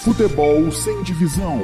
Futebol sem divisão.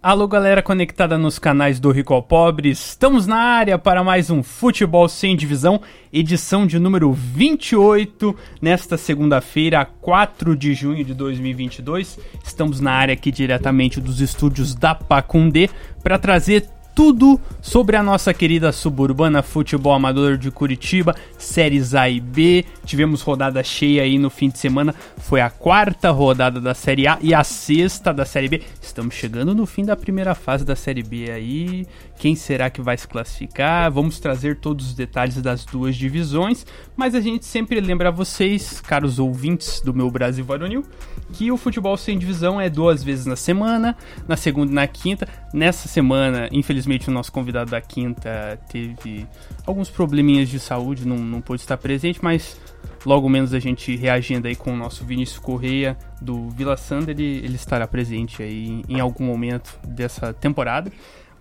Alô, galera conectada nos canais do Rico ao Pobre, estamos na área para mais um Futebol Sem Divisão, edição de número 28, nesta segunda-feira, 4 de junho de 2022. Estamos na área aqui diretamente dos estúdios da Pacundê para trazer tudo sobre a nossa querida suburbana futebol amador de Curitiba, séries A e B. Tivemos rodada cheia aí no fim de semana. Foi a quarta rodada da Série A e a sexta da Série B. Estamos chegando no fim da primeira fase da Série B aí. Quem será que vai se classificar? Vamos trazer todos os detalhes das duas divisões, mas a gente sempre lembra a vocês, caros ouvintes do meu Brasil Varonil, que o futebol sem divisão é duas vezes na semana, na segunda e na quinta. Nessa semana, infelizmente, o nosso convidado da quinta teve alguns probleminhas de saúde, não, não pôde estar presente, mas logo menos a gente reagindo aí com o nosso Vinícius Correia do Vila Santa, ele, ele estará presente aí em algum momento dessa temporada.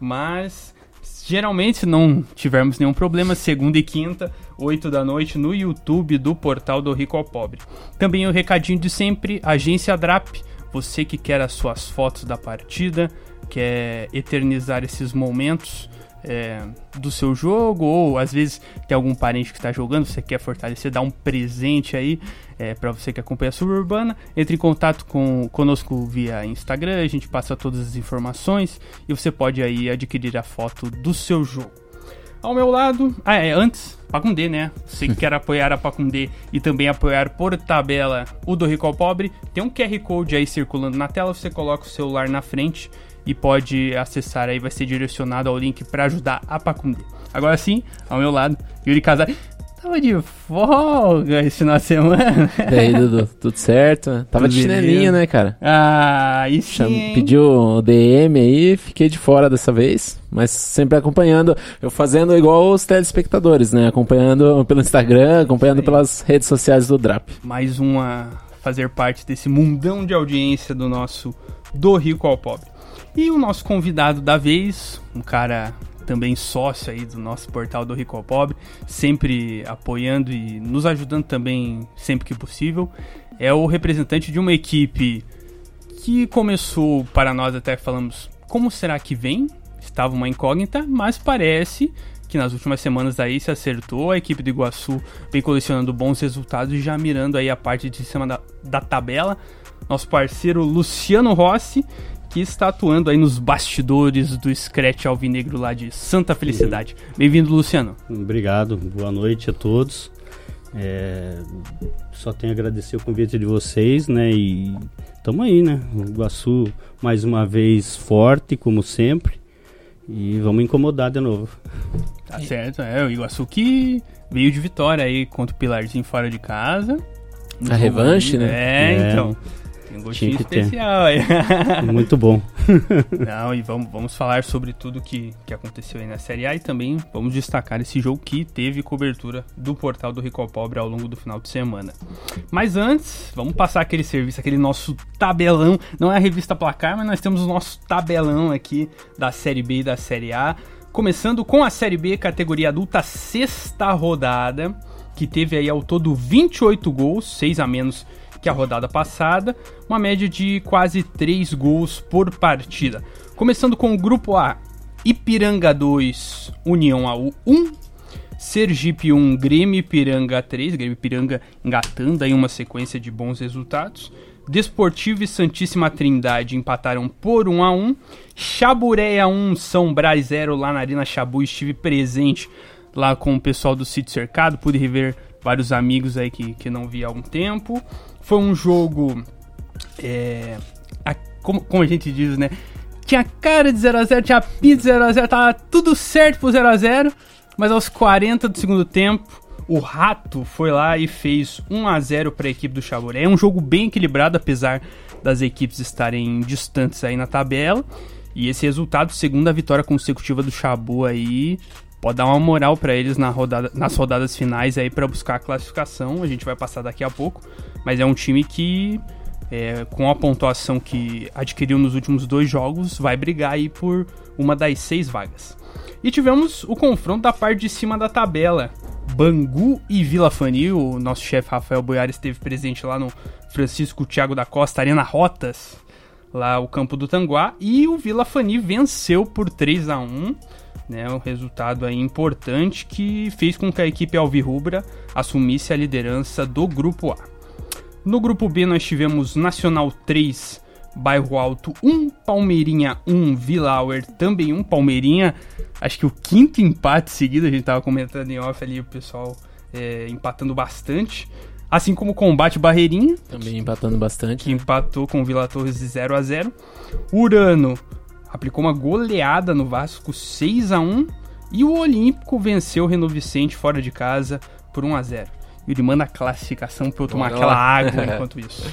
Mas geralmente, se não tivermos nenhum problema, segunda e quinta, 8 da noite, no YouTube do portal do Rico ao Pobre. Também o recadinho de sempre, Agência Drap, você que quer as suas fotos da partida, quer eternizar esses momentos é, do seu jogo, ou às vezes tem algum parente que está jogando, você quer fortalecer, dar um presente aí é, para você que acompanha a Suburbana, entre em contato com conosco via Instagram, a gente passa todas as informações e você pode aí adquirir a foto do seu jogo. Ao meu lado, ah, é, antes, Pacundê, né? Você que quer apoiar a Pacundê e também apoiar por tabela o do Rico ao Pobre, tem um QR Code aí circulando na tela, você coloca o celular na frente e pode acessar aí, vai ser direcionado ao link para ajudar a Pacundê. Agora sim, ao meu lado, Yuri Casari. Tava de folga esse final de semana. E aí, Dudu, tudo certo? Tava tudo de chinelinha, né, cara? Ah, isso Cham Pediu o DM aí, fiquei de fora dessa vez, mas sempre acompanhando, eu fazendo igual os telespectadores, né? Acompanhando pelo Instagram, acompanhando pelas redes sociais do Drap. Mais uma fazer parte desse mundão de audiência do nosso Do Rico ao Pobre. E o nosso convidado da vez, um cara também sócio aí do nosso portal do Rico ao Pobre, sempre apoiando e nos ajudando também sempre que possível. É o representante de uma equipe que começou para nós até falamos como será que vem? Estava uma incógnita, mas parece que nas últimas semanas aí se acertou. A equipe do Iguaçu vem colecionando bons resultados e já mirando aí a parte de cima da, da tabela. Nosso parceiro Luciano Rossi que está atuando aí nos bastidores do Scratch Alvinegro lá de Santa Felicidade. Bem-vindo, Luciano. Obrigado, boa noite a todos. É, só tenho a agradecer o convite de vocês, né? E estamos aí, né? O Iguaçu mais uma vez forte, como sempre. E vamos incomodar de novo. Tá certo, é o Iguaçu que veio de vitória aí contra o Pilarzinho fora de casa. A revanche, né? É, é, então. Tem um gostinho especial aí. Muito bom. Não, e vamos, vamos falar sobre tudo que, que aconteceu aí na Série A e também vamos destacar esse jogo que teve cobertura do portal do Rico ao Pobre ao longo do final de semana. Mas antes, vamos passar aquele serviço, aquele nosso tabelão. Não é a revista Placar, mas nós temos o nosso tabelão aqui da Série B e da Série A. Começando com a Série B, categoria adulta, sexta rodada, que teve aí ao todo 28 gols, 6 a menos que a rodada passada, uma média de quase 3 gols por partida. Começando com o grupo A, Ipiranga 2, União AU 1, Sergipe 1, Grêmio Ipiranga 3, Grêmio Ipiranga engatando aí uma sequência de bons resultados. Desportivo e Santíssima Trindade empataram por 1 a 1. Chaburéia 1, São Brás 0 lá na Arena Chabu. Estive presente lá com o pessoal do sítio cercado, pude rever vários amigos aí que, que não vi há algum tempo. Foi um jogo. É, a, como, como a gente diz, né? Tinha cara de 0x0, tinha pinta de 0x0, tava tudo certo pro 0x0. Mas aos 40 do segundo tempo, o Rato foi lá e fez 1x0 para a equipe do Chaburé. É um jogo bem equilibrado, apesar das equipes estarem distantes aí na tabela. E esse resultado, segunda vitória consecutiva do Chabu aí, pode dar uma moral para eles na rodada, nas rodadas finais aí para buscar a classificação. A gente vai passar daqui a pouco, mas é um time que é, com a pontuação que adquiriu nos últimos dois jogos vai brigar aí por uma das seis vagas. E tivemos o confronto da parte de cima da tabela. Bangu e Vila Fani. O nosso chefe Rafael Boiar esteve presente lá no Francisco Thiago da Costa Arena Rotas, lá o campo do Tanguá. E o Vila Fani venceu por 3 a 1 né, um resultado aí importante que fez com que a equipe Alvirrubra assumisse a liderança do Grupo A. No Grupo B nós tivemos Nacional 3, Bairro Alto 1, Palmeirinha 1, Vila Auer também 1, Palmeirinha, acho que o quinto empate seguido, a gente tava comentando em off ali, o pessoal é, empatando bastante. Assim como o Combate Barreirinha. Também empatando bastante. Que empatou com o Vila Torres de 0 a 0 Urano aplicou uma goleada no Vasco 6 a 1 e o Olímpico venceu o Reno Vicente fora de casa por 1 a 0. Ele manda a classificação para eu tomar Bora aquela lá. água enquanto isso.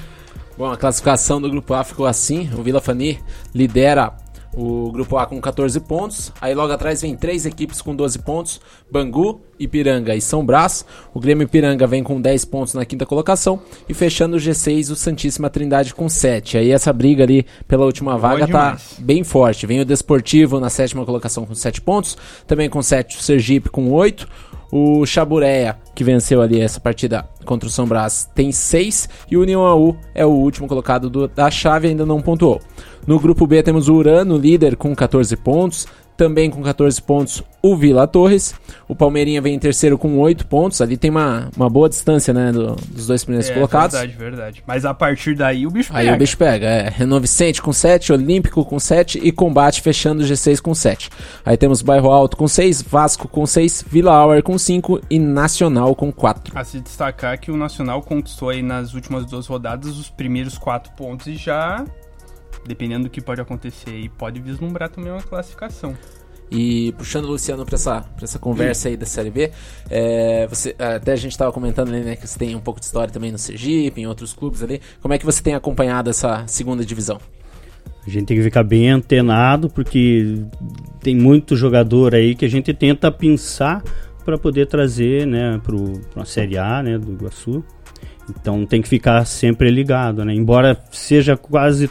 Bom, a classificação do grupo A ficou assim: o Vila Fani lidera o grupo A com 14 pontos. Aí logo atrás vem três equipes com 12 pontos: Bangu, Ipiranga e São Brás. O Grêmio Ipiranga vem com 10 pontos na quinta colocação. E fechando o G6, o Santíssima Trindade com 7. Aí essa briga ali pela última vaga tá bem forte. Vem o Desportivo na sétima colocação com 7 pontos. Também com 7 o Sergipe com 8. O Chabureia, que venceu ali essa partida contra o São Brás, tem 6. E o União AU é o último colocado do, da chave ainda não pontuou. No grupo B temos o Urano, líder com 14 pontos. Também com 14 pontos o Vila Torres. O Palmeirinha vem em terceiro com 8 pontos. Ali tem uma, uma boa distância, né? Do, dos dois primeiros é, colocados. Verdade, verdade. Mas a partir daí o bicho pega. Aí o bicho pega, é. Renault Vicente com 7, Olímpico com 7 e Combate fechando o G6 com 7. Aí temos Bairro Alto com 6, Vasco com 6, Vila Auer com 5 e Nacional com 4. A se destacar que o Nacional conquistou aí nas últimas duas rodadas os primeiros 4 pontos e já dependendo do que pode acontecer e pode vislumbrar também uma classificação. E puxando o Luciano para essa, pra essa conversa aí da Série B, é, você, até a gente estava comentando ali, né, que você tem um pouco de história também no Sergipe, em outros clubes ali. Como é que você tem acompanhado essa segunda divisão? A gente tem que ficar bem antenado, porque tem muito jogador aí que a gente tenta pensar para poder trazer né, para uma Série A né, do Iguaçu. Então tem que ficar sempre ligado, né? Embora seja quase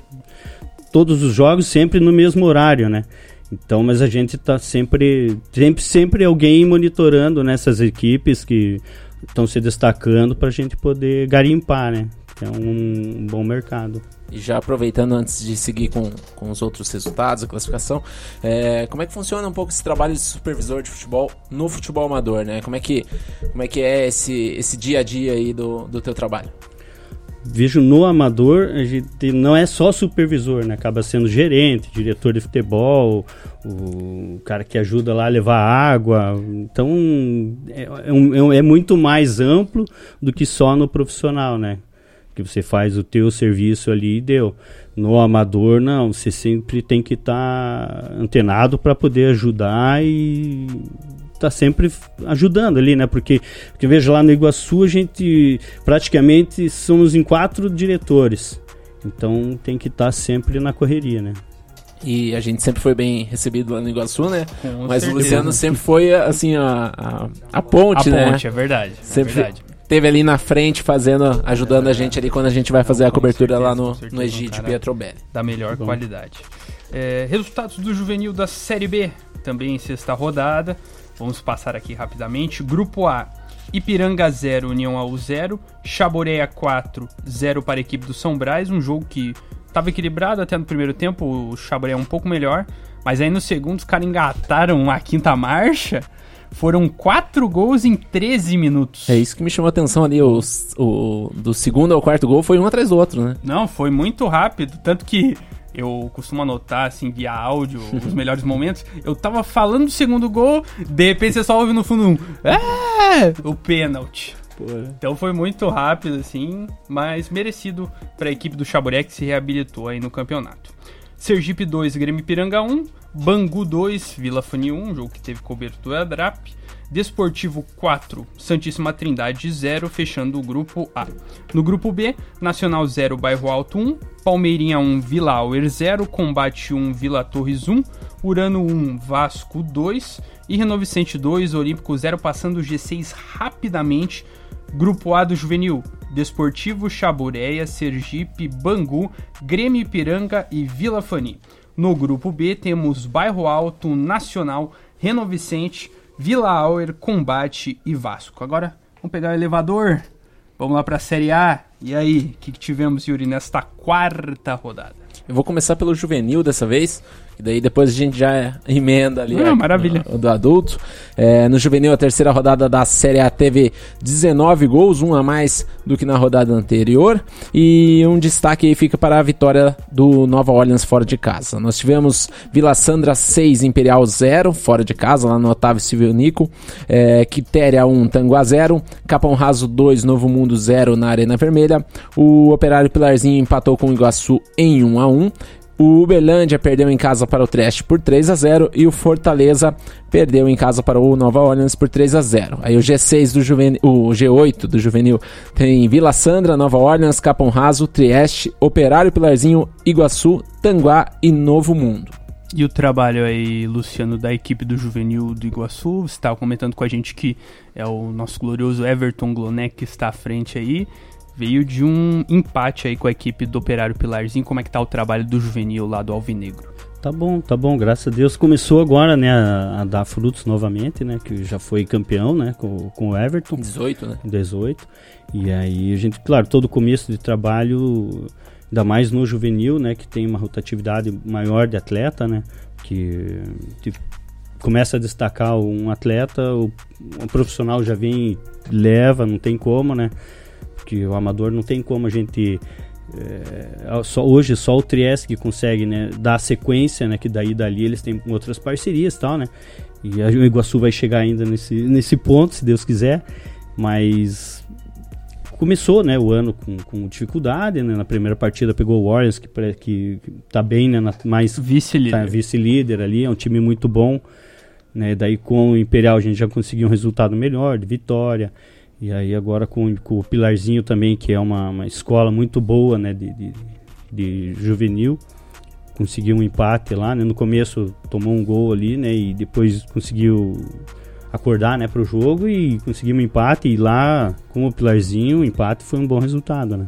todos os jogos sempre no mesmo horário, né? Então, mas a gente está sempre, sempre, sempre alguém monitorando nessas equipes que estão se destacando para a gente poder garimpar, né? É um, um, bom mercado. E já aproveitando antes de seguir com, com os outros resultados, a classificação, é, como é que funciona um pouco esse trabalho de supervisor de futebol no futebol amador, né? Como é que, como é, que é esse, esse dia a dia aí do, do teu trabalho? Vejo no amador, a gente não é só supervisor, né? Acaba sendo gerente, diretor de futebol, o cara que ajuda lá a levar água. Então, é, é, um, é muito mais amplo do que só no profissional, né? Que você faz o teu serviço ali e deu. No amador, não. Você sempre tem que estar tá antenado para poder ajudar e tá sempre ajudando ali, né? Porque, porque veja lá no Iguaçu a gente praticamente somos em quatro diretores. Então tem que estar tá sempre na correria, né? E a gente sempre foi bem recebido lá no Iguaçu, né? Com Mas certeza. o Luciano sempre foi, assim, a, a, a ponte, a né? A ponte, é verdade. É sempre é verdade. Teve ali na frente, fazendo, ajudando é a gente ali quando a gente vai fazer a cobertura certeza, lá no, no Egídio Pietrobelli. Da melhor qualidade. É, resultados do juvenil da Série B, também em sexta rodada. Vamos passar aqui rapidamente. Grupo A, Ipiranga 0, União AU 0. Chaboreia 4, 0 para a equipe do São Brás. Um jogo que estava equilibrado até no primeiro tempo. O Chaboreia um pouco melhor. Mas aí no segundo os caras engataram a quinta marcha. Foram 4 gols em 13 minutos. É isso que me chamou a atenção ali. Os, o, do segundo ao quarto gol foi um atrás do outro, né? Não, foi muito rápido. Tanto que eu costumo anotar, assim, via áudio, os melhores momentos. Eu tava falando do segundo gol, de repente você só ouve no fundo um. É! O pênalti. Então foi muito rápido, assim, mas merecido para a equipe do Chaburé que se reabilitou aí no campeonato. Sergipe 2, Grêmio Piranga 1. Bangu 2, Vila Fani 1, jogo que teve cobertura DRAP. Desportivo 4, Santíssima Trindade 0, fechando o grupo A. No grupo B, Nacional 0, Bairro Alto 1, Palmeirinha 1, Vila Auer 0, Combate 1, Vila Torres 1, Urano 1, Vasco 2 e Renovicente 2, Olímpico 0, passando o G6 rapidamente. Grupo A do Juvenil, Desportivo Chabureia, Sergipe, Bangu, Grêmio Ipiranga e Vila Fani. No grupo B temos Bairro Alto, Nacional, Renovicente, Vila Auer, Combate e Vasco. Agora, vamos pegar o elevador, vamos lá para a Série A. E aí, o que, que tivemos, Yuri, nesta quarta rodada? Eu vou começar pelo juvenil dessa vez, e daí depois a gente já emenda ali Ah, a- maravilha. o do adulto. É, no juvenil, a terceira rodada da Série A teve 19 gols, um a mais do que na rodada anterior. E um destaque aí fica para a vitória do Nova Orleans fora de casa. Nós tivemos Vila Sandra 6, Imperial 0, fora de casa, lá no Otávio Civil Nico. É, Quitéria 1, Tanguá 0. Capão Raso 2, Novo Mundo 0 na Arena Vermelha. O Operário Pilarzinho empatou com o Iguaçu em 1 a 1 o Uberlândia perdeu em casa para o Trash por 3 a 0 e o Fortaleza perdeu em casa para o Nova Orleans por 3 a 0. Aí o G6 do juvenil, o G8 do juvenil tem Vila Sandra, Nova Orleans, Capão Raso, Trieste, Operário Pilarzinho, Iguaçu, Tanguá e Novo Mundo. E o trabalho aí, Luciano, da equipe do Juvenil do Iguaçu, você estava comentando com a gente que é o nosso glorioso Everton Glonek que está à frente aí. Veio de um empate aí com a equipe do Operário Pilarzinho. Como é que tá o trabalho do Juvenil lá do Alvinegro? Tá bom, tá bom, graças a Deus. Começou agora, né, a, a dar frutos novamente, né, que já foi campeão, né, com, com o Everton. 18, né? 18. E aí a gente, claro, todo começo de trabalho, ainda mais no juvenil, né, que tem uma rotatividade maior de atleta, né, que te- começa a destacar um atleta, o, um profissional já vem, leva, não tem como, né, porque o amador não tem como a gente é, só, hoje só o Trieste que consegue né, dar a sequência, né, que daí dali eles têm outras parcerias e tal, né? E a- o Iguaçu vai chegar ainda nesse, nesse ponto, se Deus quiser. Mas começou né, o ano com, com dificuldade, né? Na primeira partida pegou o Warriors, que, que, que tá bem, né? Na, mais Vice-líder. tá vice-líder ali, é um time muito bom. Né? Daí com o Imperial a gente já conseguiu um resultado melhor, de vitória. E aí agora com, com o Pilarzinho também, que é uma, uma escola muito boa né? de, de, de juvenil. Conseguiu um empate lá, né? No começo tomou um gol ali, né? E depois conseguiu acordar, né, pro jogo e conseguiu um empate. E lá, com o Pilarzinho, o empate foi um bom resultado, né?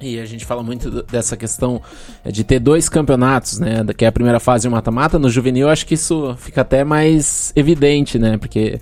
E a gente fala muito dessa questão é, de ter dois campeonatos, né? Que é a primeira fase e o mata-mata. No juvenil, acho que isso fica até mais evidente, né? Porque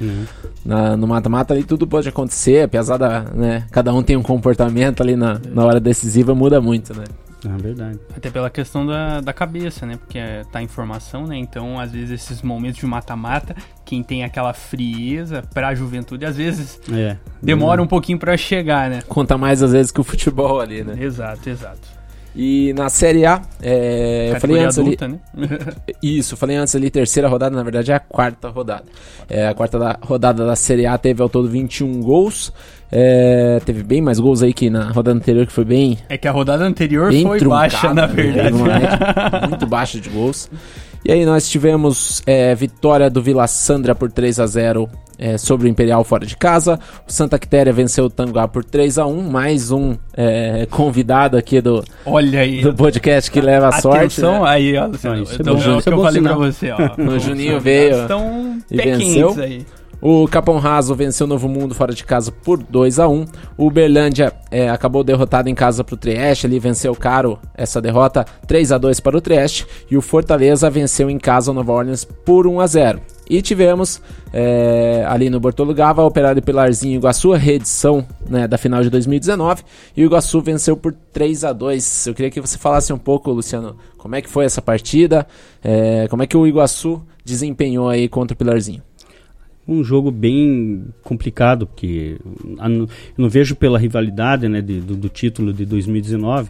na- no mata-mata ali tudo pode acontecer, apesar da, né? Cada um tem um comportamento ali na, na hora decisiva, muda muito, né? É verdade. Até pela questão da, da cabeça, né? Porque é, tá em formação, né? Então, às vezes, esses momentos de mata-mata, quem tem aquela frieza pra juventude, às vezes É. demora um pouquinho pra chegar, né? Conta mais às vezes que o futebol ali, né? Exato, exato. E na Série A, é, eu falei antes ali, adulta, né? Isso, falei antes ali, terceira rodada, na verdade é a quarta rodada. É, a quarta da- rodada da Série A teve ao todo 21 gols. É, teve bem mais gols aí que na rodada anterior, que foi bem, É que a rodada anterior foi truncada, baixa, na né? verdade. Média muito baixa de gols. E aí nós tivemos é, vitória do Vila Sandra por 3 a 0 é, sobre o Imperial fora de casa. O Santa Quitéria venceu o Tanguá por 3 a 1 Mais um é, convidado aqui do, Olha aí. do podcast que leva a sorte. Atenção né? aí, ó. Luciano. Ah, isso é então, bom, é o que é eu bom falei pra sinal. você, ó. O Juninho veio Estão e venceu. aí. O Capão Raso venceu o Novo Mundo fora de casa por 2 a 1 O Uberlândia é, acabou derrotado em casa para o Trieste, ele venceu caro essa derrota 3 a 2 para o Trieste. E o Fortaleza venceu em casa o Nova Orleans por 1 a 0 E tivemos é, ali no Bortolo Gava, Operário Pilarzinho e Iguaçu, a reedição né, da final de 2019. E o Iguaçu venceu por 3 a 2 Eu queria que você falasse um pouco, Luciano, como é que foi essa partida, é, como é que o Iguaçu desempenhou aí contra o Pilarzinho. um jogo bem complicado, porque eu não vejo pela rivalidade né, de- do, do título de 2019,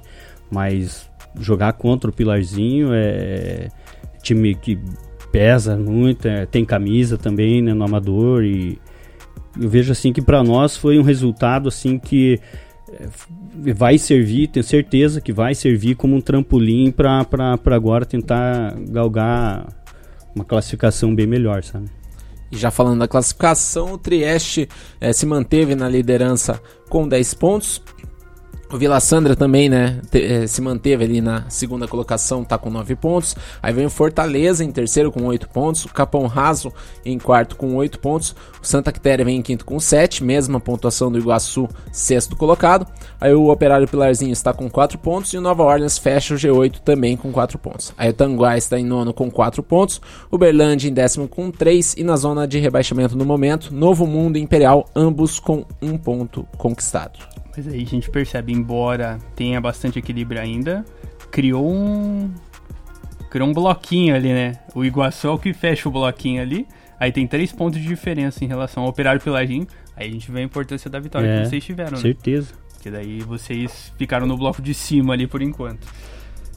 mas jogar contra o Pilarzinho é time que pesa muito, é, tem camisa também né, no amador e eu vejo assim que para nós foi um resultado assim que é, vai servir, tenho certeza que vai servir como um trampolim para agora tentar galgar uma classificação bem melhor, sabe? E já falando da classificação, o Trieste eh, se manteve na liderança com 10 pontos. O Vila Sandra também, né, eh, se manteve ali na segunda colocação, tá com 9 pontos. Aí vem o Fortaleza em terceiro com 8 pontos. O Capão Raso em quarto com 8 pontos. O Santa Quitéria vem em quinto com 7, mesma pontuação do Iguaçu, sexto colocado. Aí o Operário Pilarzinho está com 4 pontos e o Nova Orleans fecha o G8 também com 4 pontos. Aí o Tanguá está em nono com 4 pontos. O Berlândia em décimo com 3 e na zona de rebaixamento no momento, Novo Mundo e Imperial, ambos com 1 ponto conquistado. Mas aí a gente percebe, embora tenha bastante equilíbrio ainda, criou um. Criou um bloquinho ali, né? O Iguaçu é o que fecha o bloquinho ali. Aí tem três pontos de diferença em relação ao Operário Pilarzinho. Aí a gente vê a importância da vitória É, que vocês tiveram, né? Certeza. Porque daí vocês ficaram no bloco de cima ali por enquanto.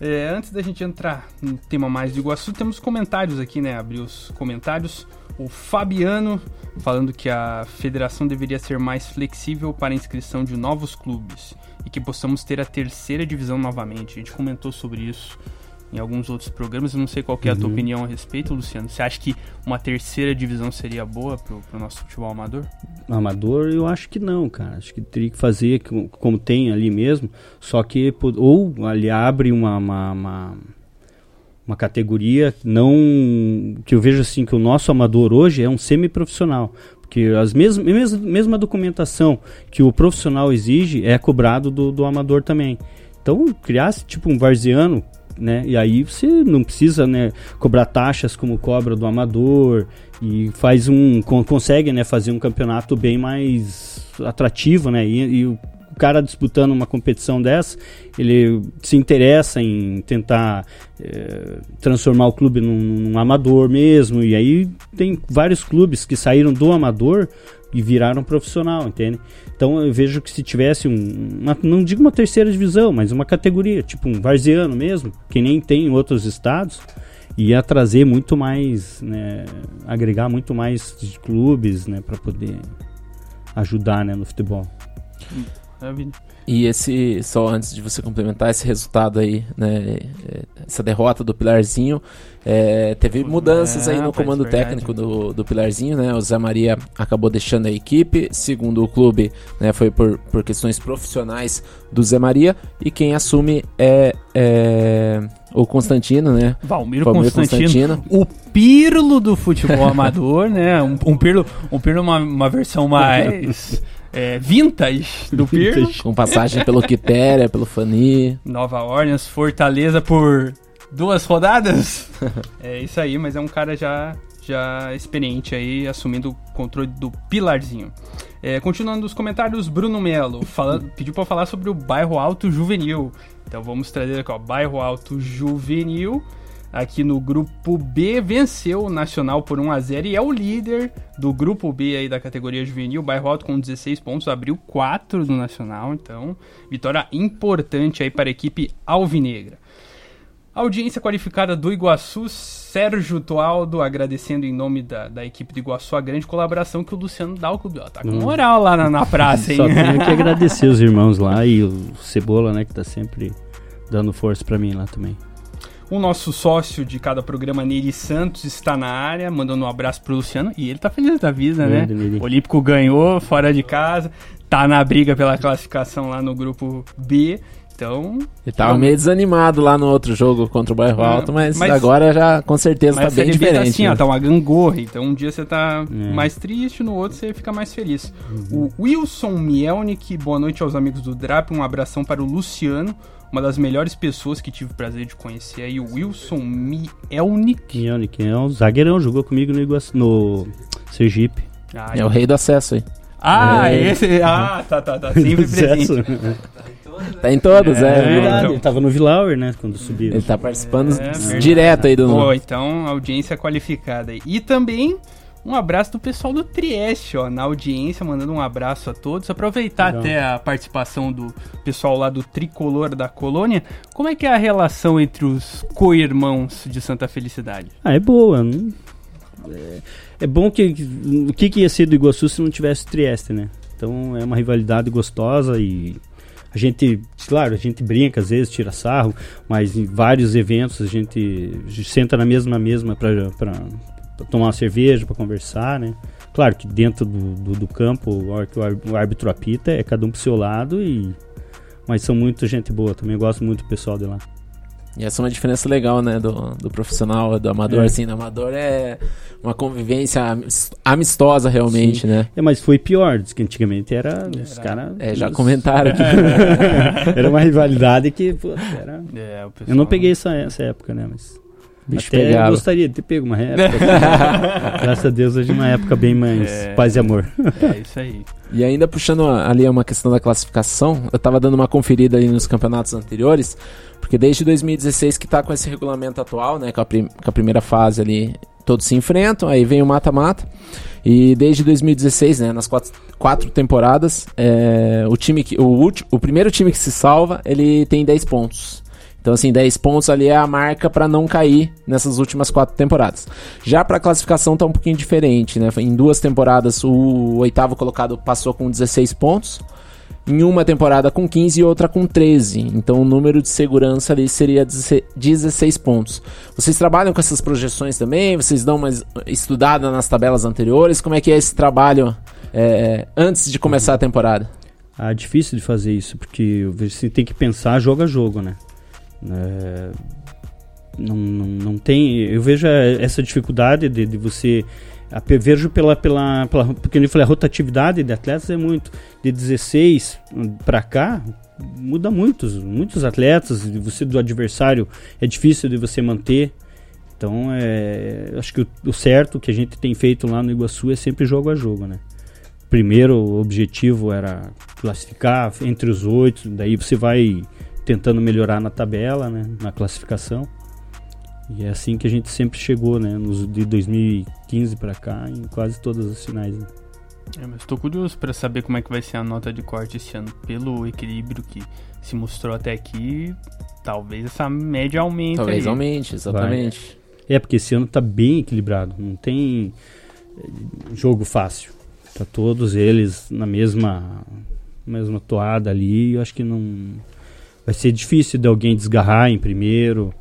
É, antes da gente entrar no tema mais de Iguaçu, temos comentários aqui, né? Abrir os comentários. O Fabiano falando que a federação deveria ser mais flexível para a inscrição de novos clubes e que possamos ter a terceira divisão novamente. A gente comentou sobre isso em alguns outros programas. Eu não sei qual é a tua opinião a respeito, Luciano. Você acha que uma terceira divisão seria boa pro, pro nosso futebol amador? Amador, eu acho que não, cara. Acho que teria que fazer co- como tem ali mesmo, só que ou ali abre uma, uma, uma, uma categoria não que eu vejo assim que o nosso amador hoje é um semiprofissional, porque as mesmas mesma, mesma documentação que o profissional exige é cobrado do, do amador também. Então, criasse tipo um varziano né? E aí você não precisa, né, cobrar taxas como cobra do amador e faz um con- consegue, né, fazer um campeonato bem mais atrativo, né? E, e o cara disputando uma competição dessa, ele se interessa em tentar eh, transformar o clube num, num amador mesmo. E aí tem vários clubes que saíram do amador e viraram profissional, entende? Então eu vejo que se tivesse um, uma- não digo uma terceira divisão, mas uma categoria, tipo um varziano mesmo, que nem tem em outros estados, ia trazer muito mais, né, agregar muito mais clubes, né, para poder ajudar, né, no futebol. Maravilha. E esse, só antes de você complementar, esse resultado aí, né, é, essa derrota do Pilarzinho, é, teve mudanças aí Ah, no comando verdade. técnico do, do Pilarzinho, né, o Zé Maria acabou deixando a equipe, segundo o clube, né, foi por, por questões profissionais do Zé Maria, e quem assume é, é o Constantino, né, Valmir Constantino, Constantino. o Pirlo do futebol amador, né? Um, um Pirlo, um Pirlo uma, uma versão mais é, vintage do Pirlo. com passagem pelo Quitéria, pelo Fani, Nova Orleans, Fortaleza por duas rodadas. é isso aí, mas é um cara já, já experiente aí, assumindo o controle do Pilarzinho. É, continuando os comentários, Bruno Melo pediu para falar sobre o bairro Alto Juvenil. Então vamos trazer aqui, ó, bairro Alto Juvenil. Aqui no grupo B venceu o Nacional por 1 a 0 e é o líder do grupo B aí da categoria juvenil. Bairro Alto com 16 pontos, abriu 4 do Nacional, então vitória importante aí para a equipe alvinegra. Audiência qualificada do Iguaçu, Sérgio Toaldo, agradecendo em nome da, da equipe do Iguaçu a grande colaboração que o Luciano dá ao clube. Ó, tá com moral lá na, na praça, hein? Só tenho que agradecer os irmãos lá e o Cebola, né, que tá sempre dando força pra mim lá também. O nosso sócio de cada programa, Neri Santos, está na área, mandando um abraço pro Luciano. E ele tá feliz da vida, né? O Olímpico ganhou fora de casa, tá na briga pela classificação lá no grupo B. Então, Ele tava meio desanimado lá no outro jogo contra o Bairro Alto, mas, mas- agora já com certeza mas tá bem B tá diferente. assim, né? ó, tá uma gangorra. Então um dia você tá É. mais triste, no outro você fica mais feliz. Uhum. O Wilson Mielnik, boa noite aos amigos do Drap, um abração para o Luciano, uma das melhores pessoas que tive o prazer de conhecer aí, o Wilson Mielnik. Mionic é um zagueirão, jogou comigo no, Iguaçu, no Sergipe. Ah, É o rei do acesso aí. Ah, É. esse. Ah, tá, tá, tá. Sempre presente. Sucesso. Tá em todos, é. É, verdade, então. ele tava no Vilauer, né, quando subiu. Ele tá participando É, verdade. direto aí do. Pô, então, audiência qualificada aí. E também um abraço do pessoal do Trieste, ó, na audiência, mandando um abraço a todos. Aproveitar Legal. até a participação do pessoal lá do Tricolor da Colônia. Como é que é a relação entre os co-irmãos de Santa Felicidade? Ah, é boa. não- É, é bom que. O que, que ia ser do Iguaçu se não tivesse Trieste, né? Então é uma rivalidade gostosa e. A gente, claro, a gente brinca às vezes, tira sarro, mas em vários eventos a gente senta na mesma mesma para tomar uma cerveja, para conversar, né? Claro que dentro do, do, do campo, a hora que o árbitro apita, é cada um pro seu lado e mas são muito gente boa também. Eu gosto muito do pessoal de lá. E essa é uma diferença legal, né, do, do profissional, do amador, É. assim, do amador é uma convivência amis- amistosa realmente, Sim. né? É, mas foi pior, diz que antigamente era, os caras. É, já comentaram aqui. era uma rivalidade que, pô, era. É, o pessoal- Eu não peguei essa, essa época, né? Mas. Bicho até pegava. gostaria de ter pego uma época. Graças a Deus, hoje é uma época bem mais É. paz e amor. É isso aí. E ainda puxando ali uma questão da classificação, eu tava dando uma conferida ali nos campeonatos anteriores, porque desde 2016 que tá com esse regulamento atual, né, com a, prim- com a primeira fase ali, todos se enfrentam, aí vem o mata-mata, e desde 2016, né, nas quatro, quatro temporadas, é, o time que, o, ulti- o primeiro time que se salva, ele tem 10 pontos. Então, assim, 10 pontos ali é a marca para não cair nessas últimas quatro temporadas. Já para a classificação tá um pouquinho diferente, né? Em duas temporadas, o oitavo colocado passou com 16 pontos. Em uma temporada com 15 e outra com 13. Então o número de segurança ali seria 16 16 pontos. Vocês trabalham com essas projeções também? Vocês dão uma es- estudada nas tabelas anteriores? Como é que é esse trabalho é, antes de começar a temporada? Ah, difícil de fazer isso, porque você tem que pensar jogo a jogo, né? É, não, não, não tem. Eu vejo eh, essa dificuldade de, de você. a- vejo pela, pela, pela. Porque eu falei, a rotatividade de atletas é muito. De 16 para cá, muda muitos, muitos atletas. Você do adversário é difícil de você manter. Então, é, acho que o, o certo que a gente tem feito lá no Iguaçu é sempre jogo a jogo, né? Primeiro o objetivo era classificar entre os oito, daí você vai tentando melhorar na tabela, né, na classificação. E é assim que a gente sempre chegou, né, nos de 2015 para cá, em quase todas as finais. né. É, mas tô curioso pra saber como é que vai ser a nota de corte esse ano. Pelo equilíbrio que se mostrou até aqui, talvez essa média aumente. Talvez aí. aumente, exatamente. É porque esse ano tá bem equilibrado, não tem eh, jogo fácil. Tá todos eles na mesma mesma toada ali, eu acho que não vai ser difícil de alguém desgarrar em primeiro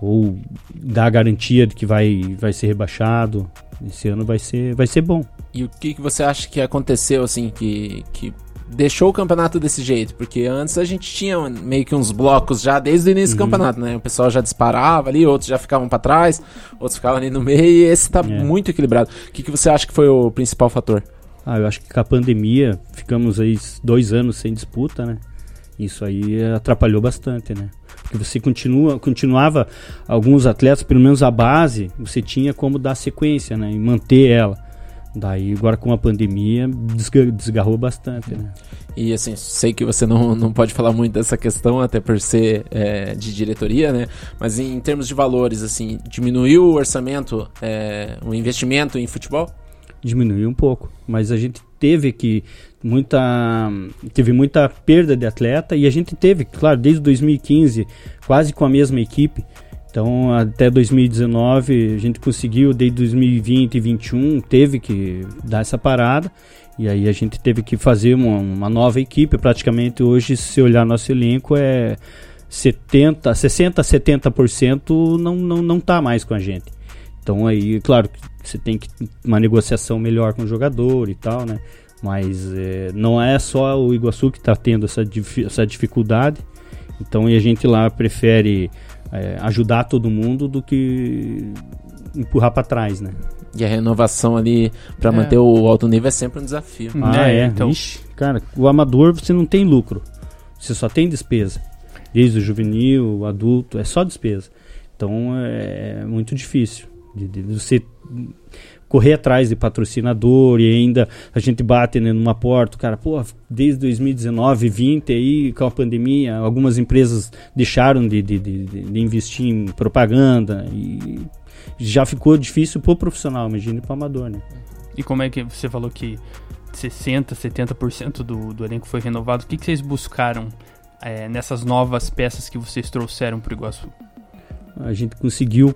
ou dar a garantia de que vai vai ser rebaixado. Esse ano vai ser vai ser bom. E o que, que você acha que aconteceu, assim, que, que deixou o campeonato desse jeito? Porque antes a gente tinha meio que uns blocos já desde o início do campeonato, né? O pessoal já disparava ali, outros já ficavam pra trás, outros ficavam ali no meio, e esse tá É. muito equilibrado. O que, que você acha que foi o principal fator? Ah, eu acho que com a pandemia ficamos aí dois anos sem disputa, né? Isso aí atrapalhou bastante, né? Porque você continua, continuava alguns atletas, pelo menos a base, você tinha como dar sequência, né? E manter ela. Daí agora com a pandemia desga- desgarrou bastante, né? E assim, sei que você não, não pode falar muito dessa questão, até por ser é, de diretoria, né? Mas em termos de valores, assim, diminuiu o orçamento, é, o investimento em futebol? diminuiu um pouco, mas a gente teve que muita teve muita perda de atleta e a gente teve, claro, desde 2015 quase com a mesma equipe. Então, até 2019 a gente conseguiu, desde 2020 e 2021 teve que dar essa parada e aí a gente teve que fazer uma, uma nova equipe. Praticamente hoje, se olhar nosso elenco é 70, 60, 70% não não não tá mais com a gente. Então aí, claro, você tem que uma negociação melhor com o jogador e tal, né? Mas é, não é só o Iguaçu que está tendo essa, dif- essa dificuldade. Então e a gente lá prefere é, ajudar todo mundo do que empurrar para trás, né? E a renovação ali pra É. manter o alto nível é sempre um desafio. Hum. Ah, É, é. então- Ixi, cara, o amador você não tem lucro. Você só tem despesa. Desde o juvenil, o adulto, é só despesa. Então é muito difícil de, de você correr atrás de patrocinador e ainda a gente bate né, numa porta, o cara, pô, desde 2019, 20 aí com a pandemia, algumas empresas deixaram de, de, de, de- investir em propaganda e já ficou difícil pro profissional, imagine pro amador, né? E como é que você falou que 60%, 70% do, do elenco foi renovado? O que, que vocês buscaram é, nessas novas peças que vocês trouxeram pro Iguaçu? A gente conseguiu,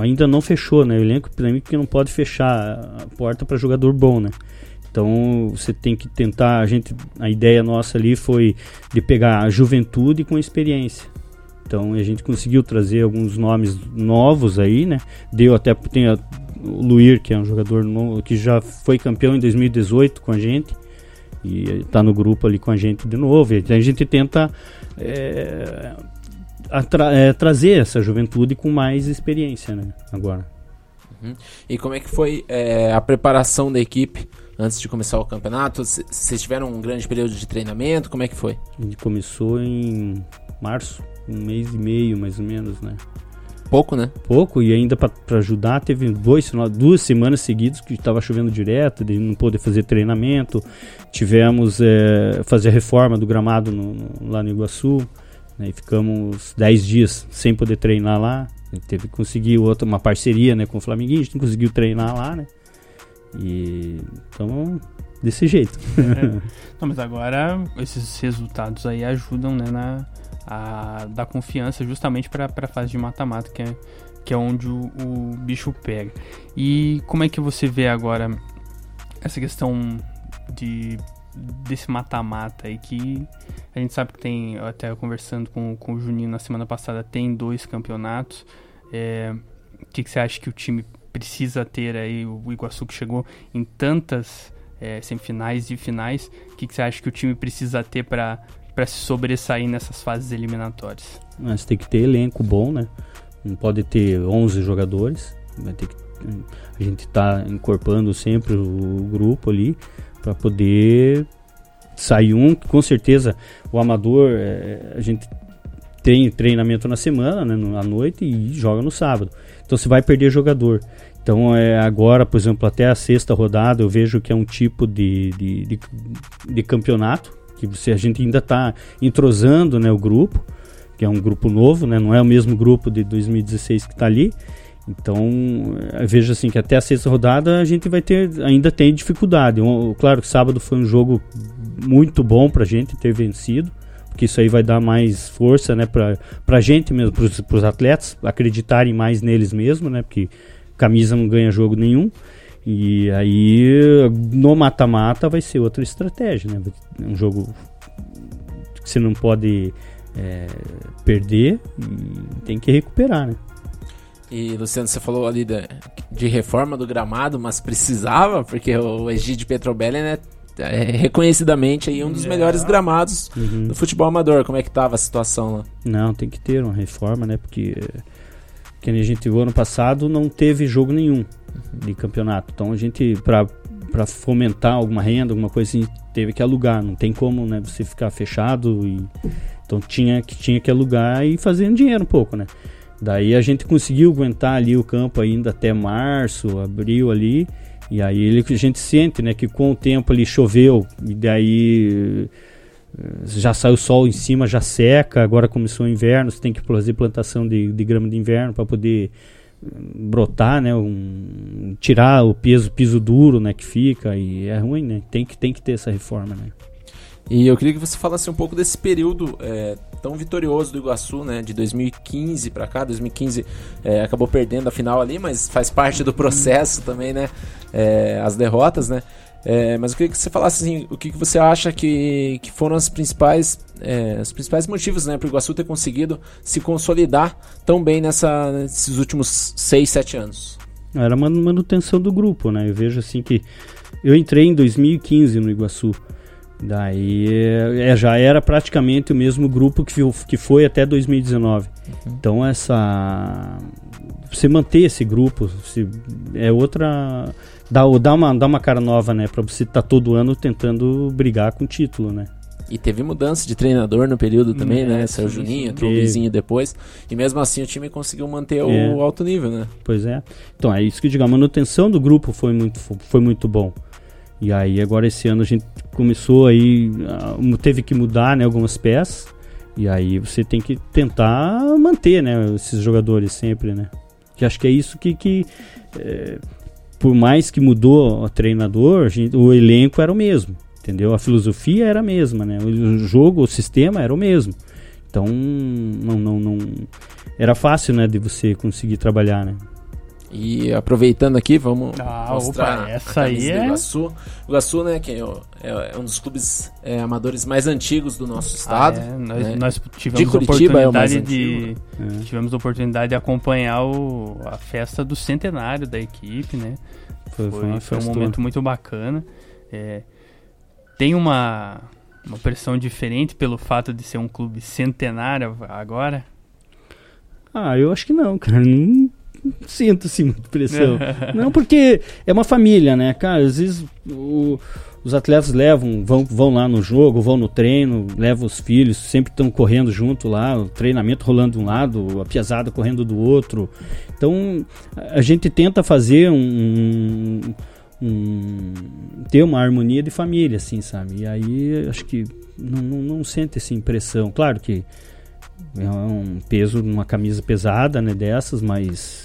ainda não fechou, né? O elenco, para mim, que não pode fechar a porta para jogador bom, né? Então você tem que tentar. A gente, a ideia nossa ali foi de pegar a juventude com experiência. Então a gente conseguiu trazer alguns nomes novos aí, né? Deu até tem a, o Luir que é um jogador novo que já foi campeão em 2018 com a gente E tá no grupo ali com a gente de novo. E a gente tenta é, atra- é, trazer essa juventude com mais experiência, né? Agora. E como é que foi é, a preparação da equipe antes de começar o campeonato? Vocês tiveram um grande período de treinamento? Como é que foi? A gente começou em março, um mês e meio mais ou menos, né? Pouco, né? pouco e ainda para ajudar teve dois, duas semanas seguidas que estava chovendo direto, de não poder fazer treinamento. Tivemos é, fazer a reforma do gramado no- no- lá no Iguaçu, né, e ficamos 10 dias sem poder treinar lá. Teve que conseguir outra uma parceria, né, com o Flamenguinho, a gente conseguiu treinar lá, né? E então desse jeito. Não, mas agora esses resultados aí ajudam, né, na, a dar confiança justamente para a fase de mata-mata, que é, que é onde o, o bicho pega. E como é que você vê agora essa questão de desse mata-mata aí que a gente sabe que tem, até conversando com, com o Juninho na semana passada, tem dois campeonatos. É, o que, que você acha que o time precisa ter aí? O Iguaçu que chegou em tantas é, semifinais e finais. O que, que você acha que o time precisa ter para se sobressair nessas fases eliminatórias? Mas tem que ter elenco bom, né? Não pode ter 11 jogadores. Vai ter que, a gente tá encorpando sempre o grupo ali para poder sair um. Com certeza, o amador, é, a gente tem treinamento na semana, né, à noite e joga no sábado. Então você vai perder jogador. Então é, agora, por exemplo, até a sexta rodada eu vejo que é um tipo de, de, de, de campeonato que você, a gente ainda está entrosando né, o grupo, que é um grupo novo, né, não é o mesmo grupo de 2016 que está ali. Então vejo assim que até a sexta rodada a gente vai ter, ainda tem dificuldade. Um- claro que sábado foi um jogo muito bom para a gente ter vencido porque isso aí vai dar mais força, né, pra, pra gente mesmo, pros, pros atletas acreditarem mais neles mesmo, né, porque camisa não ganha jogo nenhum. E aí no mata-mata vai ser outra estratégia, né? É um jogo que você não pode é, perder e tem que recuperar, né? E Luciano, você falou ali da- de reforma do gramado, mas precisava, porque o Egídio Petrobelli né, é reconhecidamente aí um dos É. melhores gramados Uhum. do futebol amador. Como é que tava a situação lá? Não, tem que ter uma reforma, né? Porque que a gente viu ano passado não teve jogo nenhum de campeonato. Então a gente para para fomentar alguma renda, alguma coisa assim, teve que alugar. Não tem como, né, você ficar fechado e então tinha que tinha que alugar e fazer dinheiro um pouco, né? Daí a gente conseguiu aguentar ali o campo ainda até março, abril ali. E aí ele, a gente sente, né, que com o tempo ali choveu e daí eh, já saiu o sol em cima, já seca, agora começou o inverno, você tem que fazer plantação de, de grama de inverno para poder hum, brotar, né, um, tirar o peso, piso duro, né, que fica e é ruim, né? Tem que tem que ter essa reforma, né? E eu queria que você falasse um pouco desse período é, tão vitorioso do Iguaçu, né? De 2015 pra cá. 2015 é, acabou perdendo a final ali, mas faz parte do processo também, né? É, as derrotas, né? É, mas eu queria que você falasse assim, o que, que você acha que, que foram as principais, é, os principais motivos, né, para o Iguaçu ter conseguido se consolidar tão bem nessa, nesses últimos 6, 7 anos. Era uma manutenção do grupo, né? Eu vejo assim que eu entrei em 2015 no Iguaçu. Daí é, já era praticamente o mesmo grupo que, que foi até 2019. Então essa você manter esse grupo se, é outra dá, dá, uma, dá uma cara nova, né? Pra você estar todo ano tentando brigar com o título, né? E teve mudança de treinador no período também, É, né? Saiu o sim, Juninho, entrou o Teve. Luizinho depois. E mesmo assim o time conseguiu manter o É. alto nível, né? Pois é. Então é isso que eu digo, a manutenção do grupo foi muito, foi muito bom. E aí agora esse ano a gente começou aí, ah, teve que mudar né, algumas peças. E aí você tem que tentar manter né, esses jogadores sempre, né? Que acho que é isso que, que é, por mais que mudou o treinador, gente- o elenco era o mesmo, entendeu? A filosofia era a mesma, né? O jogo, o sistema era o mesmo. Então não, não, não era fácil, né, de você conseguir trabalhar, né? E aproveitando aqui, vamos Ah, mostrar opa, a essa aí camisa do é- Iguaçu. O Iguaçu, né, que é, é- é um dos clubes é, amadores mais antigos do nosso estado. Ah, é, nós, né? nós tivemos De a Curitiba é o mais oportunidade de É. tivemos a oportunidade de acompanhar o, a festa do centenário da equipe, né? Foi, Foi, foi um momento muito bacana. É, Tem uma, uma pressão diferente pelo fato de ser um clube centenário agora? Ah, eu acho que não, cara. Não sinto assim muita pressão. não, porque é uma família, né, cara? Às vezes o, os atletas levam, vão, vão lá no jogo, vão no treino, levam os filhos, sempre estão correndo junto lá, o treinamento rolando de um lado, a piazada correndo do outro. Então a gente tenta fazer um, um ter uma harmonia de família, assim, sabe? E aí acho que não, não, não sente essa impressão. Claro que é um peso numa camisa pesada, né, dessas, mas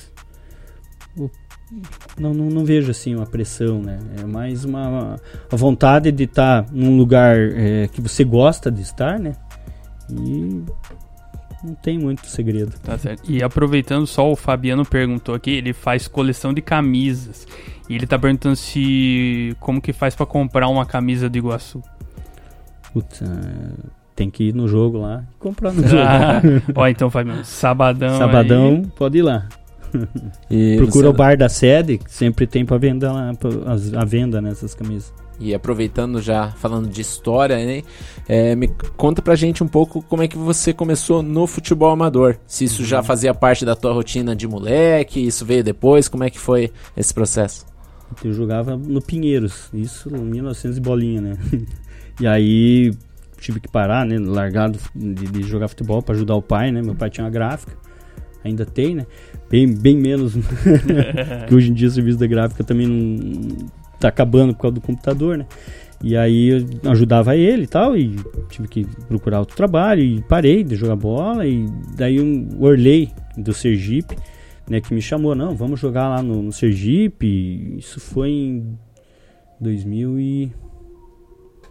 não, não, não, vejo assim uma pressão, né? É mais uma, uma vontade de estar tá num lugar é, que você gosta de estar, né? E não tem muito segredo. Tá certo. E aproveitando só, o Fabiano perguntou aqui, ele faz coleção de camisas. E ele tá perguntando se como que faz para comprar uma camisa do Iguaçu. Putz, tem que ir no jogo lá e comprar no jogo. Ó, então, Fabiano, sabadão. Sabadão, aí. pode ir lá. Procura você... o bar da sede, que sempre tem para venda lá, a venda nessas camisas. E aproveitando já, falando de história, né? É, me conta pra gente um pouco como é que você começou no futebol amador. Se isso já uhum. fazia parte da tua rotina de moleque, isso veio depois, como é que foi esse processo? Eu jogava no Pinheiros, isso em 1900 e bolinha, né? e aí tive que parar, né? Largado de, de jogar futebol para ajudar o pai, né? Meu pai tinha uma gráfica, ainda tem, né? Bem, bem menos. que hoje em dia o serviço da gráfica também não tá acabando por causa do computador, né? E aí eu ajudava ele e tal, e tive que procurar outro trabalho, e parei de jogar bola, e daí um Orley do Sergipe, né, que me chamou, não, vamos jogar lá no, no Sergipe, isso foi em 2000 e...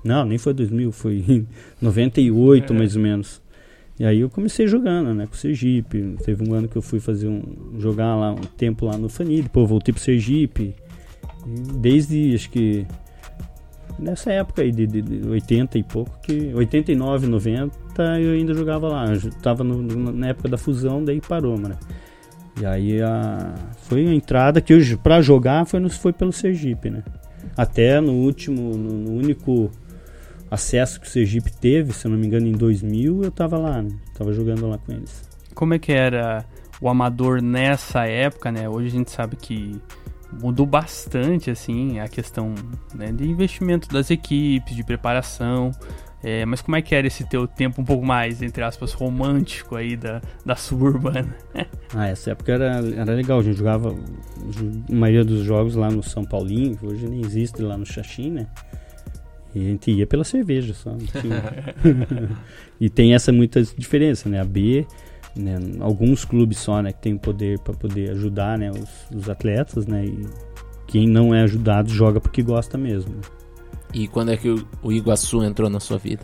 Não, nem foi 2000, foi em 98 é. mais ou menos. E aí eu comecei jogando, né, com o Sergipe. Teve um ano que eu fui fazer um jogar lá um tempo lá no Fani, depois voltei pro Sergipe. Desde acho que nessa época aí de, de, de 80 e pouco que 89, 90 eu ainda jogava lá. Eu tava no, na época da fusão, daí parou, mano. E aí a foi a entrada que eu para jogar foi no, foi pelo Sergipe, né? Até no último, no, no único acesso que o Sergipe teve, se eu não me engano, em 2000, eu tava lá, né? Tava jogando lá com eles. Como é que era o amador nessa época, né? Hoje a gente sabe que mudou bastante, assim, a questão né, de investimento das equipes, de preparação. É, mas como é que era esse teu tempo um pouco mais, entre aspas, romântico aí da, da suburbana? ah, essa época era, era legal. A gente jogava a maioria dos jogos lá no São Paulinho, hoje nem existe lá no Xaxim, né? E a gente ia pela cerveja só. e tem essa muita diferença, né? A B, né? alguns clubes só, né? Que tem poder para poder ajudar, né? Os, os, atletas, né? E quem não é ajudado joga porque gosta mesmo. E quando é que o, o Iguaçu entrou na sua vida?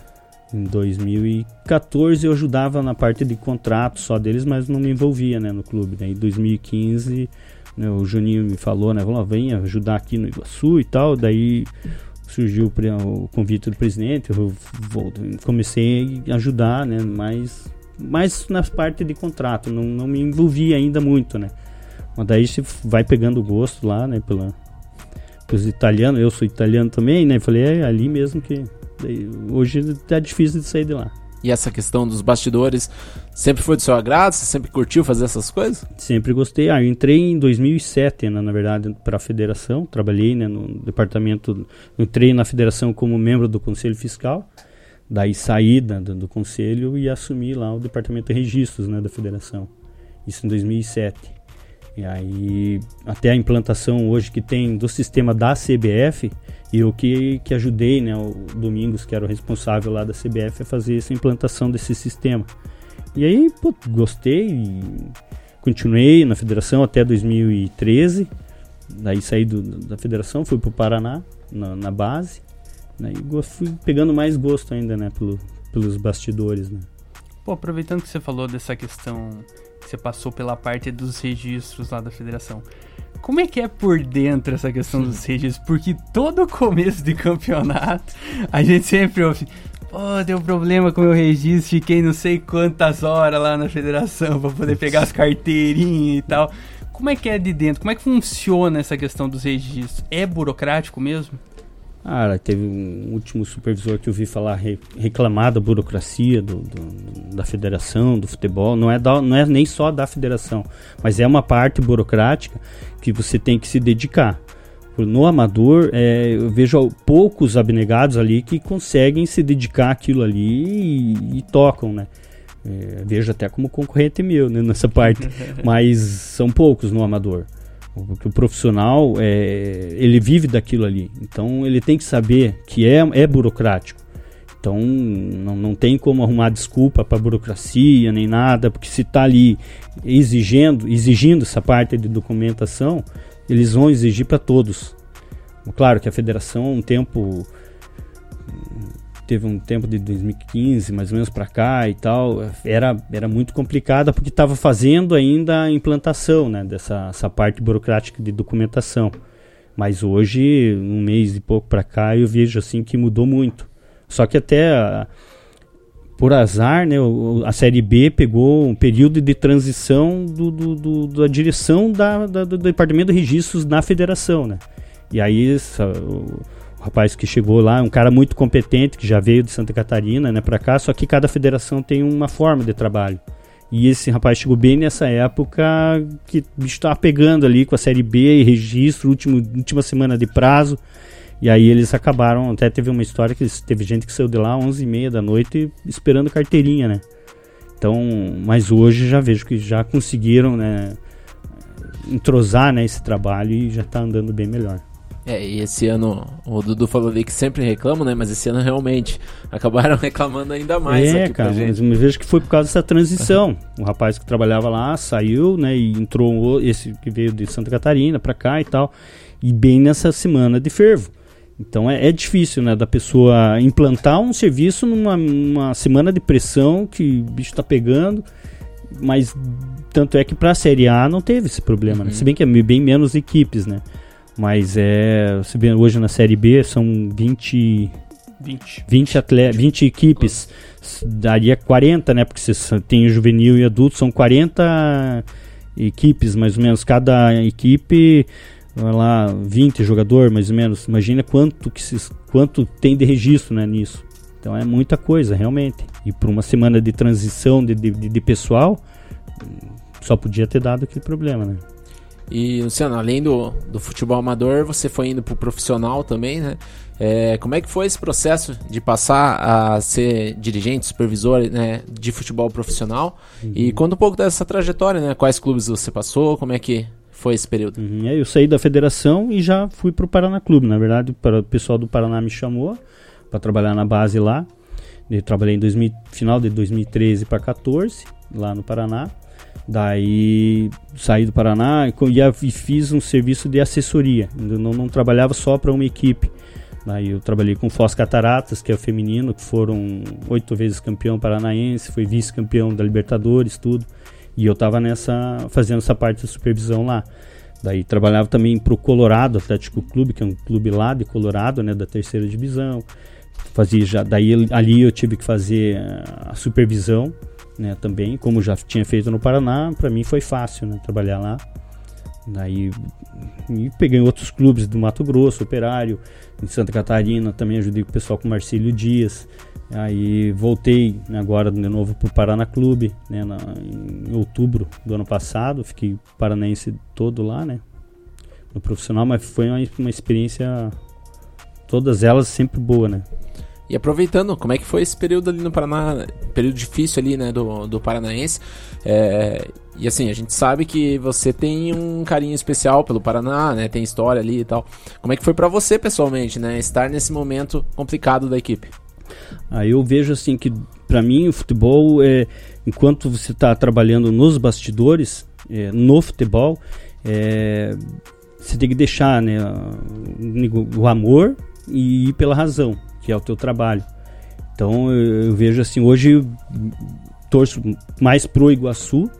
Em 2014 eu ajudava na parte de contrato só deles, mas não me envolvia, né? No clube. Né? Em 2015 né, o Juninho me falou, né? Falou, venha ajudar aqui no Iguaçu e tal. Daí surgiu o convite do presidente, eu comecei a ajudar, né, mas mais na parte de contrato, não, não me envolvi ainda muito, né. Mas daí você vai pegando gosto lá, né, pela, pelos italianos, eu sou italiano também, né, falei, é ali mesmo que daí, hoje tá difícil de sair de lá. E essa questão dos bastidores sempre foi do seu agrado? Você sempre curtiu fazer essas coisas? Sempre gostei. Ah, eu entrei em 2007, né, na verdade, para a federação. Trabalhei né, no departamento. Entrei na federação como membro do conselho fiscal. Daí saí do, do conselho e assumi lá o departamento de registros né, da federação. Isso em 2007. E aí, até a implantação hoje que tem do sistema da CBF, e eu que, que ajudei, né, o Domingos, que era o responsável lá da CBF, a fazer essa implantação desse sistema. E aí, pô, gostei, continuei na federação até 2013, daí saí do, da federação, fui para o Paraná, na, na base, né, e fui pegando mais gosto ainda, né, pelo, pelos bastidores, né. Pô, aproveitando que você falou dessa questão você passou pela parte dos registros lá da federação. Como é que é por dentro essa questão Sim. dos registros? Porque todo começo de campeonato a gente sempre ouve. Pô, deu problema com o meu registro, fiquei não sei quantas horas lá na federação para poder pegar as carteirinhas e tal. Como é que é de dentro? Como é que funciona essa questão dos registros? É burocrático mesmo? Ah, teve um último supervisor que eu vi falar re, reclamar da burocracia do, do, da federação, do futebol. Não é, da, não é nem só da federação, mas é uma parte burocrática que você tem que se dedicar. No amador, é, eu vejo poucos abnegados ali que conseguem se dedicar àquilo ali e, e tocam, né? É, vejo até como concorrente meu né, nessa parte, mas são poucos no amador. O profissional, é, ele vive daquilo ali. Então ele tem que saber que é, é burocrático. Então não, não tem como arrumar desculpa para burocracia nem nada, porque se está ali exigindo, exigindo essa parte de documentação, eles vão exigir para todos. Claro que a federação um tempo teve um tempo de 2015 mais ou menos para cá e tal era, era muito complicada porque estava fazendo ainda a implantação né, dessa essa parte burocrática de documentação. Mas hoje um mês e pouco para cá eu vejo assim que mudou muito. Só que até por azar né, a série B pegou um período de transição do, do, do da direção da, da, do departamento de registros na federação né. E aí essa, rapaz que chegou lá, um cara muito competente, que já veio de Santa Catarina, né, para cá, só que cada federação tem uma forma de trabalho. E esse rapaz chegou bem nessa época que o bicho tava pegando ali com a Série B, registro, último, última semana de prazo. E aí eles acabaram, até teve uma história que teve gente que saiu de lá às 11h30 da noite esperando carteirinha, né? Então, mas hoje já vejo que já conseguiram, né, entrosar, né, esse trabalho e já está andando bem melhor. É, e esse ano, o Dudu falou ali que sempre reclamam, né? Mas esse ano realmente acabaram reclamando ainda mais. É, cara, mas eu vejo que foi por causa dessa transição. o rapaz que trabalhava lá saiu, né? E entrou esse que veio de Santa Catarina pra cá e tal. E bem nessa semana de fervo. Então é, é difícil, né? Da pessoa implantar um serviço numa, numa semana de pressão que o bicho tá pegando. Mas tanto é que pra Série A não teve esse problema, né? uhum. né? Se bem que é bem menos equipes, né? Mas é. Você vê hoje na Série B são 20. 20. 20, atleta, 20 equipes. Daria 40, né? Porque você tem juvenil e adulto, são 40 equipes, mais ou menos. Cada equipe, vai lá, 20 jogador, mais ou menos. Imagina quanto, que se, quanto tem de registro né, nisso. Então é muita coisa, realmente. E para uma semana de transição de, de, de pessoal, só podia ter dado aquele problema, né? E, Luciano, além do, do futebol amador, você foi indo pro profissional também, né? É, como é que foi esse processo de passar a ser dirigente, supervisor né, de futebol profissional? Uhum. E conta um pouco dessa trajetória, né? Quais clubes você passou, como é que foi esse período? Uhum. Eu saí da federação e já fui pro Paraná Clube. Na verdade, o pessoal do Paraná me chamou para trabalhar na base lá. Eu trabalhei em 2000, final de 2013 para 14 lá no Paraná. Daí saí do Paraná e, fiz um serviço de assessoria. Eu não, não trabalhava só para uma equipe. Daí eu trabalhei com Foz Cataratas, que é o feminino, que foram oito vezes campeão paranaense, foi vice-campeão da Libertadores, tudo. E eu estava nessa fazendo essa parte de supervisão lá. Daí trabalhava também para o Colorado Atlético Clube, que é um clube lá de Colorado, né, da terceira divisão. Fazia já, daí ali eu tive que fazer a supervisão né, também, como já tinha feito no Paraná, para mim foi fácil, né, trabalhar lá. Daí peguei outros clubes do Mato Grosso, Operário, em Santa Catarina, também ajudei o pessoal com Marcílio Dias. Aí voltei né, agora de novo para o Paraná Clube, né, na, em outubro do ano passado, fiquei paranaense todo lá, né, no profissional, mas foi uma, uma experiência, todas elas sempre boa, né. E aproveitando, como é que foi esse período ali no Paraná, período difícil ali, né, do, do Paranaense. É, e assim, a gente sabe que você tem um carinho especial pelo Paraná, né, tem história ali e tal. Como é que foi para você pessoalmente, né, estar nesse momento complicado da equipe? Ah, eu vejo assim que para mim o futebol é, enquanto você está trabalhando nos bastidores, é, no futebol, é, você tem que deixar, né, o amor e ir pela razão que é o teu trabalho. Então eu, eu vejo assim, hoje torço mais pro Iguaçu,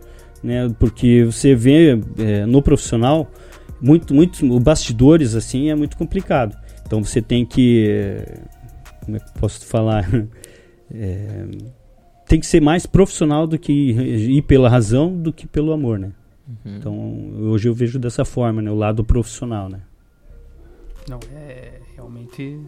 né? Porque você vê é, no profissional muito, muito, o bastidores assim é muito complicado. Então você tem que, como é que posso falar, é, tem que ser mais profissional do que ir pela razão do que pelo amor, né? Uhum. Então hoje eu vejo dessa forma, né? O lado profissional, né? Não é realmente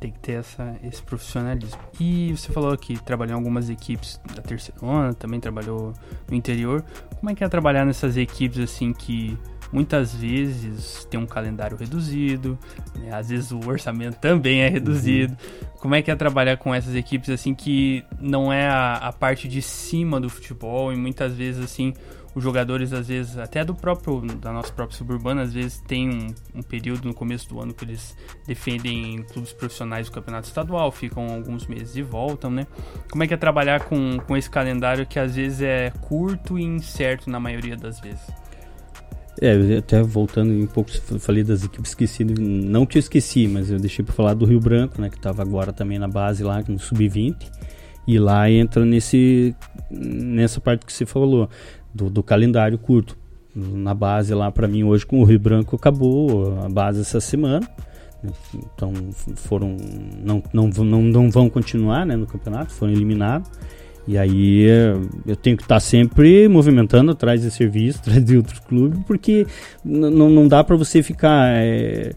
tem que ter essa, esse profissionalismo. E você falou que trabalhou em algumas equipes da terceira onda, também trabalhou no interior. Como é que é trabalhar nessas equipes assim que muitas vezes tem um calendário reduzido, né? às vezes o orçamento também é reduzido. Uhum. Como é que é trabalhar com essas equipes assim que não é a, a parte de cima do futebol e muitas vezes assim os jogadores, às vezes, até do próprio, da nossa própria suburbana, às vezes tem um, um, período no começo do ano que eles defendem clubes profissionais do campeonato estadual, ficam alguns meses e voltam, né? Como é que é trabalhar com, com esse calendário que às vezes é curto e incerto na maioria das vezes? É, até voltando um pouco, falei das equipes esquecidas, não te esqueci, mas eu deixei para falar do Rio Branco, né, que estava agora também na base lá, no Sub-20, e lá entra nesse, nessa parte que você falou do, do calendário curto. Na base lá, para mim, hoje com o Rio Branco acabou a base essa semana. Então foram. Não, não, não, não vão continuar né, no campeonato, foram eliminados. E aí eu tenho que estar sempre movimentando atrás de serviço, atrás de outros clubes, porque não dá para você ficar. É,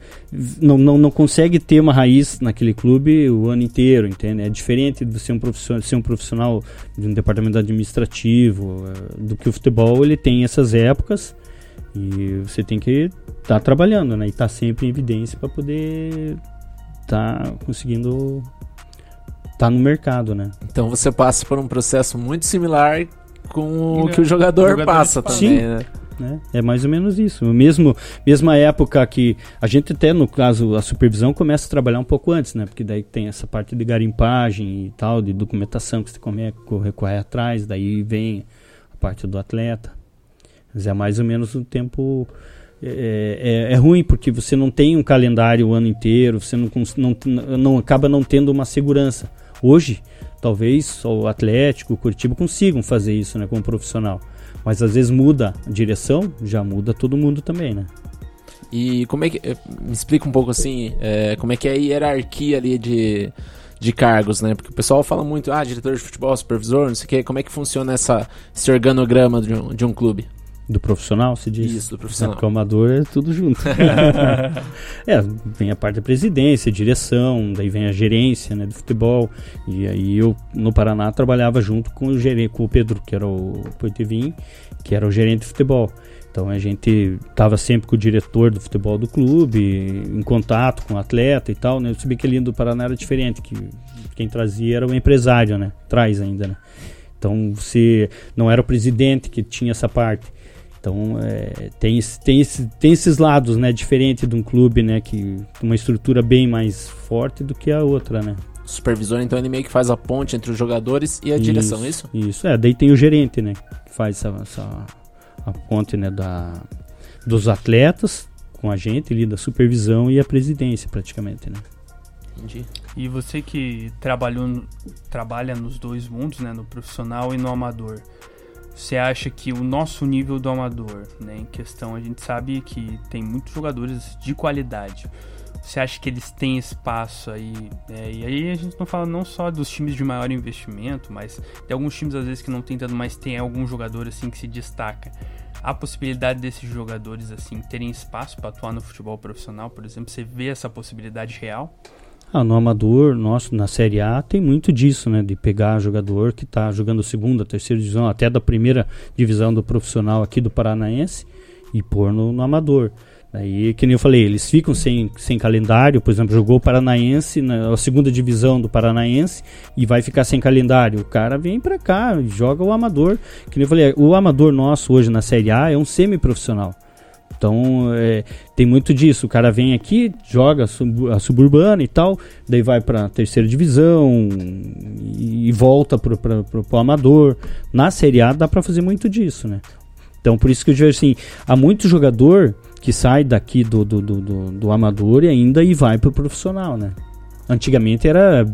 não, não, não consegue ter uma raiz naquele clube o ano inteiro, entende? É diferente de ser um profissional, ser um profissional de um departamento administrativo, é, do que o futebol ele tem essas épocas e você tem que estar tá trabalhando, né? E estar tá sempre em evidência para poder estar tá conseguindo tá no mercado, né? Então você passa por um processo muito similar com o que o jogador, jogador passa também, Sim. né? né? É mais ou menos isso. Mesmo mesma época que a gente até no caso a supervisão começa a trabalhar um pouco antes, né? Porque daí tem essa parte de garimpagem e tal, de documentação que você come, corre, corre atrás, daí vem a parte do atleta. Mas é mais ou menos um tempo é, é, é, ruim porque você não tem um calendário o ano inteiro, você não, não, não acaba não tendo uma segurança. Hoje, talvez o Atlético, o Curitiba consigam fazer isso, né, como profissional. Mas às vezes muda a direção, já muda todo mundo também, né? E como é que. Me explica um pouco assim, é, como é que é a hierarquia ali de, de cargos, né? Porque o pessoal fala muito, ah, diretor de futebol, supervisor, não sei o quê. Como é que funciona essa, esse organograma de um, de um clube? Do profissional, se diz? Isso, do profissional. O amador é tudo junto. é, vem a parte da presidência, direção, daí vem a gerência né, do futebol. E aí eu, no Paraná, trabalhava junto com o, gerente, com o Pedro, que era o Poitevin, que era o gerente de futebol. Então a gente estava sempre com o diretor do futebol do clube, em contato com o atleta e tal, né? Eu sabia que ali do Paraná era diferente, que quem trazia era o empresário, né? Traz ainda, né? Então você não era o presidente que tinha essa parte. Então é, tem, tem, esse, tem esses lados, né? Diferente de um clube, né? Que uma estrutura bem mais forte do que a outra, né? O supervisor, então, ele meio que faz a ponte entre os jogadores e a isso, direção, é isso? Isso, é. Daí tem o gerente, né? Que faz essa, essa a ponte, né? Da, dos atletas com a gente ali, da supervisão e a presidência, praticamente, né? Entendi. E você que trabalhou, trabalha nos dois mundos, né? No profissional e no amador você acha que o nosso nível do amador, né, em questão, a gente sabe que tem muitos jogadores de qualidade. Você acha que eles têm espaço aí? É, e aí a gente não fala não só dos times de maior investimento, mas tem alguns times às vezes que não tem tanto, mas tem algum jogador assim que se destaca. A possibilidade desses jogadores assim terem espaço para atuar no futebol profissional, por exemplo, você vê essa possibilidade real? Ah, no amador, nosso, na Série A, tem muito disso, né? De pegar jogador que está jogando segunda, terceira divisão, até da primeira divisão do profissional aqui do Paranaense e pôr no, no amador. Aí, que nem eu falei, eles ficam sem, sem calendário, por exemplo, jogou o Paranaense, na a segunda divisão do Paranaense, e vai ficar sem calendário. O cara vem pra cá, joga o amador. Que nem eu falei, o amador nosso hoje na Série A é um semi-profissional. Então é, tem muito disso. O cara vem aqui, joga a suburbana e tal, daí vai para terceira divisão e, volta para o amador. Na Série A dá para fazer muito disso, né? Então por isso que eu digo assim, há muito jogador que sai daqui do, do, do, do, do amador e ainda e vai para o profissional, né? Antigamente era,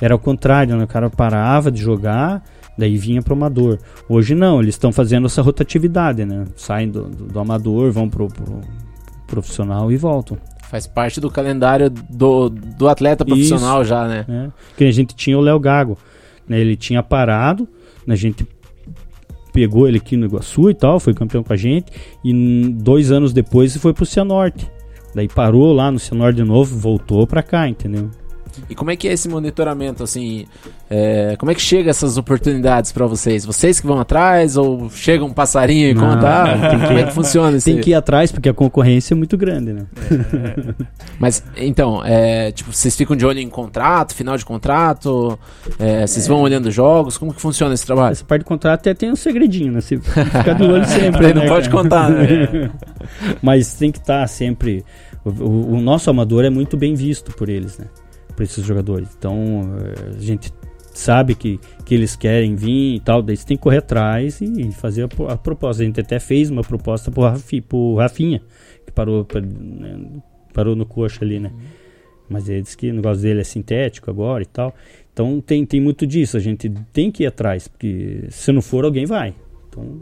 era o contrário, né? O cara parava de jogar daí vinha pro amador. Hoje não, eles estão fazendo essa rotatividade, né? Saem do, do, do amador, vão pro, pro, profissional e voltam. Faz parte do calendário do, do atleta profissional Isso, já, né? É. Que a gente tinha o Léo Gago, né? Ele tinha parado, né? a gente pegou ele aqui no Iguaçu e tal, foi campeão com a gente, e dois anos depois foi pro Cianorte. Daí parou lá no Cianorte de novo, voltou pra cá, entendeu? E como é que é esse monitoramento, assim? é, como é que chega essas oportunidades pra vocês? Vocês que vão atrás ou chega um passarinho e conta? Ah, tem que- como é que funciona isso? Tem que ir atrás porque a concorrência é muito grande, né? Mas, então, é, tipo, vocês ficam de olho em contrato, final de contrato? É, vocês vão olhando jogos? Como que funciona esse trabalho? Essa parte do contrato até tem um segredinho, né? Você fica de olho sempre. Ele não né, pode cara? contar, né? Mas tem que estar sempre. O, o- o nosso amador é muito bem visto por eles, né? Por esses jogadores. Então eh, a gente sabe que, que eles querem vir e tal, daí você tem que correr atrás e fazer a, a proposta. A gente até fez uma proposta pro, Rafi, pro Rafinha, que parou, pra- né, parou no coxa ali, né? Mas ele disse que o negócio dele é sintético agora e tal. Então tem, tem muito disso, a gente tem que ir atrás, porque se não for, alguém vai. Então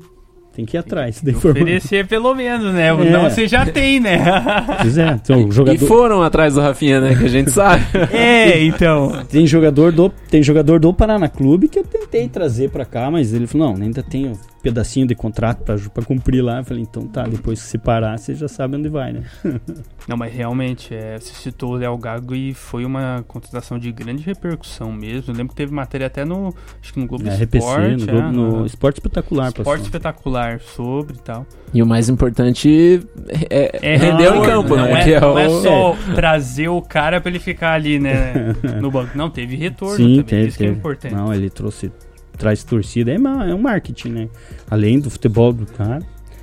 tem que ir atrás da informação. Oferecer pelo menos, né? É. Não, você já tem, né? Pois é, então, o E jogador, foram atrás do Rafinha, né? Que a gente sabe. é, então. tem jogador do tem jogador do Paraná Clube que eu tentei trazer pra cá, mas ele falou: "Não, ainda tem um pedacinho de contrato pra, pra cumprir lá". Eu falei: "Então tá, depois que se parar, você já sabe onde vai, né?". Não, mas realmente, é, você citou o Léo Gago e foi uma contratação de grande repercussão mesmo. Eu lembro que teve matéria até no, acho que no Globo É, Esporte. RPC, no, Globo- é, no Esporte Espetacular, Esporte passou. espetacular sobre e tal. E o mais importante é, É rendeu em retorno, campo, não né? É, é não é o- só trazer o cara pra ele ficar ali, né, no banco. Não, teve retorno Sim, também. teve, Isso que é teve. importante. Não, ele trouxe traz torcida, é, é um marketing, né? Além do futebol do cara.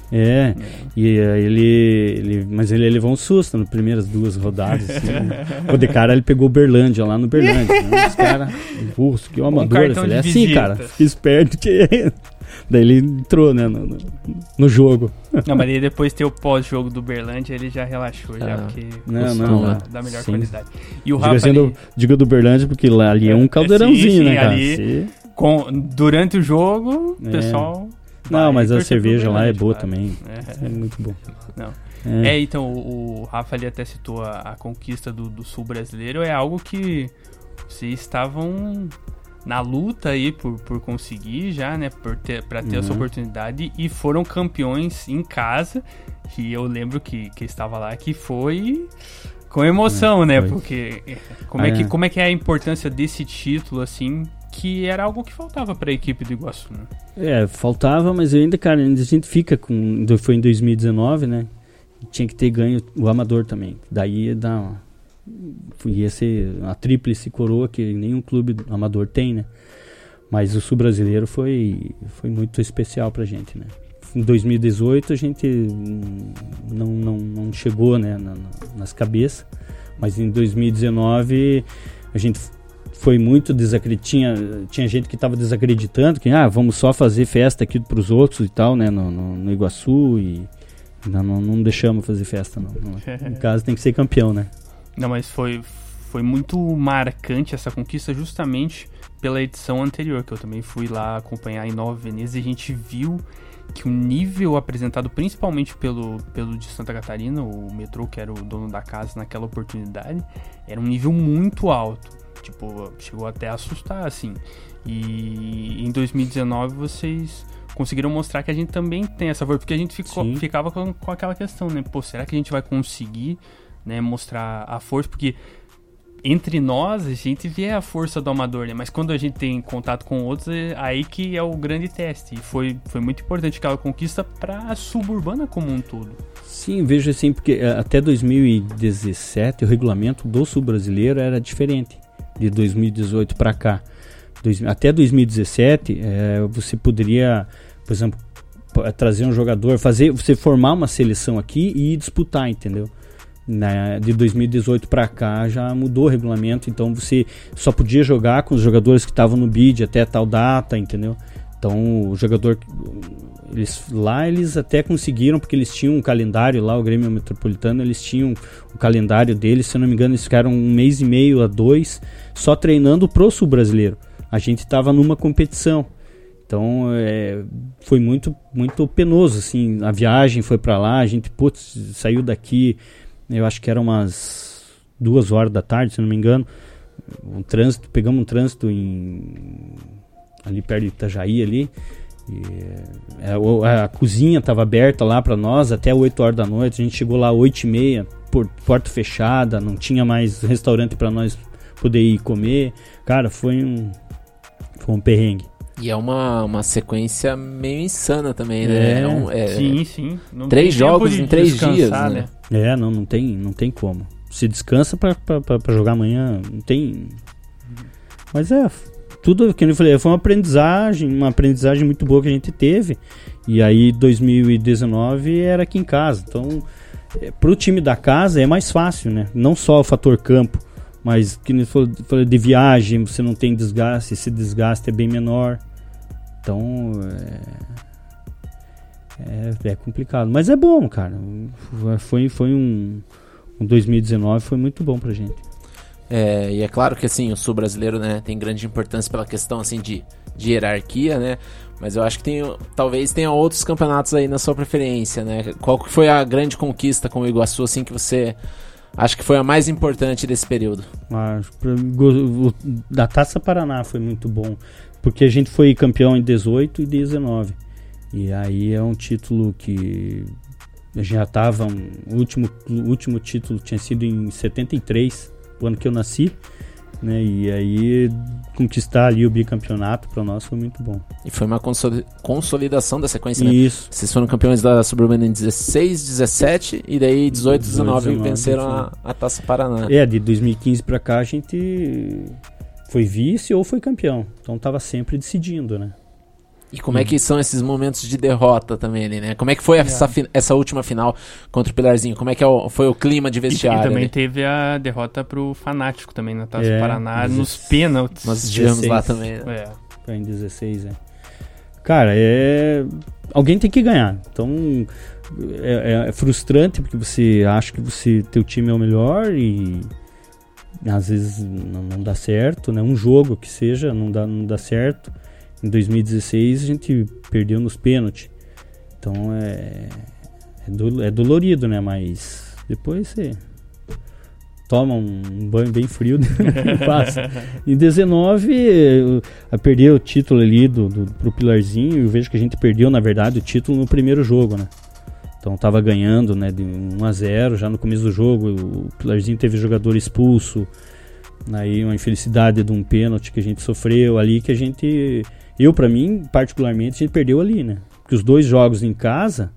É, e eh, ele, ele. Mas ele levou um susto nas primeiras duas rodadas. Assim, Pô, de cara ele pegou o Berlândia lá no Berlândia. né? Os caras, urso, que amador. Eu cartão falei, é assim, visita. cara, fica esperto que. Daí ele entrou, né, no, no, no jogo. Não, mas aí depois ter o pós-jogo do Berlândia, ele já relaxou, já, Ah. porque Não, não, da, né? da melhor Sim. qualidade. E o Digo, Rafa assim, ali, do, digo do Berlândia porque lá ali é É, um sim, caldeirãozinho, sim, né, cara? ali- Se- com, durante o jogo, o É. pessoal... Não, mas a cerveja lá é boa também. É. É muito bom. Não. É. É, então, o, o Rafa ali até citou a, a conquista do, do sul brasileiro, é algo que vocês estavam na luta aí por, por conseguir já, né, por ter, pra ter essa Uhum. oportunidade e foram campeões em casa, que eu lembro que, que estava lá, que foi com emoção, né, foi. porque eh, como, Ah, é que, é. como é que é a importância desse título, assim, que era algo que faltava pra equipe do Iguaçu, né? É, faltava, mas ainda, cara, ainda a gente fica com. Foi em 2019, né? Tinha que ter ganho o amador também. Daí ia dar. uma- Ia ser a tríplice coroa que nenhum clube amador tem, né? Mas o sul brasileiro foi, foi muito especial pra gente, né? Em 2018 a gente não, não, não chegou né, na- nas cabeças, mas em 2019 a gente foi muito desacreditado. Tinha, tinha gente que estava desacreditando que ah, vamos só fazer festa aqui pros outros e tal, né? No, no, no Iguaçu e não, não, não deixamos fazer festa, não. não. No caso tem que ser campeão, né? Não, mas foi, foi muito marcante essa conquista justamente pela edição anterior, que eu também fui lá acompanhar em Nova Veneza e a gente viu que o nível apresentado principalmente pelo, pelo de Santa Catarina, o metrô, que era o dono da casa naquela oportunidade, era um nível muito alto. Tipo, chegou até a assustar, assim. E em 2019 vocês conseguiram mostrar que a gente também tem essa força, porque a gente ficou, Sim. ficava com, com aquela questão, né? Pô, será que a gente vai conseguir né, mostrar a força? Porque entre nós a gente vê a força do amador, né? Mas quando a gente tem contato com outros, é aí que é o grande teste. E foi, foi muito importante aquela conquista para a suburbana como um todo. Sim, vejo assim, porque eh, até 2017 o regulamento do sul brasileiro era diferente de 2018 para cá. Até 2017 eh, você poderia, por exemplo, trazer um jogador, fazer você formar uma seleção aqui e disputar, entendeu? Na- de 2018 para cá já mudou o regulamento, então você só podia jogar com os jogadores que estavam no bid até tal data, entendeu? Então o jogador eles, lá eles até conseguiram, porque eles tinham um calendário lá, o Grêmio Metropolitano, eles tinham o calendário deles, se eu não me engano, eles ficaram um mês e meio a dois só treinando pro sul brasileiro. A gente estava numa competição. Então é, foi muito muito penoso assim, a viagem foi para lá, a gente putz, saiu daqui, eu acho que era umas duas horas da tarde, se não me engano. Um trânsito, pegamos um trânsito em ali perto de Itajaí ali. E, é, a, cozinha estava aberta lá para nós até 8 horas da noite. A gente chegou lá às 8 e meia. por- porta fechada, não tinha mais restaurante para nós poder ir comer. Cara, foi um foi um perrengue. E é uma, uma sequência meio insana também, É, né? É um- é- Sim, sim. Não Três jogos de em três dias, né? É, não, não tem, não tem como. Se descansa pra, pra, pra- pra jogar amanhã, não tem. Mas é, tudo que eu falei, foi uma aprendizagem, uma aprendizagem muito boa que a gente teve. E aí 2019 era aqui em casa. Então, é, pro time da casa é mais fácil, né? Não só o fator campo, mas que falou de viagem, você não tem desgaste, esse desgaste é bem menor. Então, é, é, é complicado. Mas é bom, cara. Foi, foi um, um 2019 foi muito bom pra gente. É, e é claro que assim, o sul brasileiro, né, tem grande importância pela questão assim de, de hierarquia, né? Mas eu acho que tem, talvez tenha outros campeonatos aí na sua preferência, né? Qual que foi a grande conquista com o Iguaçu assim que você acha que foi a mais importante desse período? Da Taça Paraná foi muito bom, porque a gente foi campeão em 18 e 19. E aí é um título que já estava, o último, último título tinha sido em 73, o ano que eu nasci, né? E aí conquistar ali o bicampeonato para nós foi muito bom. E foi uma consoli- consolidação da sequência, né? Isso. Vocês foram campeões da Suburbana em 16, 17, e daí 18, 19 19, venceram a, a Taça Paraná. É, de 2015 para cá a gente foi vice ou foi campeão. Então tava sempre decidindo, né? E como é que são esses momentos de derrota também ali, né? Como é que foi essa, essa última final contra o Pilarzinho? Como é que é o- foi o clima de E, e vestiário? também ali? teve a derrota pro Fanático também na Taça É, Paraná, nos pênaltis. Nós estivemos lá 16. também. né? É. Foi em 16, é. Cara, é. Alguém tem que ganhar. Então é, é- é frustrante porque você acha que você teu time é o melhor e às vezes não, não dá certo, né? Um jogo que seja não dá, não dá certo. Em 2016 a gente perdeu nos pênaltis. Então é é, do- é dolorido, né? Mas depois você toma um banho bem frio e passa. Em 19, eu, eu o título ali do, do, pro Pilarzinho. Eu vejo que a gente perdeu, na verdade, o título no primeiro jogo, né? Então tava ganhando, né, de 1 a 0 já no começo do jogo. O Pilarzinho teve jogador expulso. Aí uma infelicidade de um pênalti que a gente sofreu ali que a gente eu pra mim, particularmente, a gente perdeu ali, né? Porque os dois jogos em casa,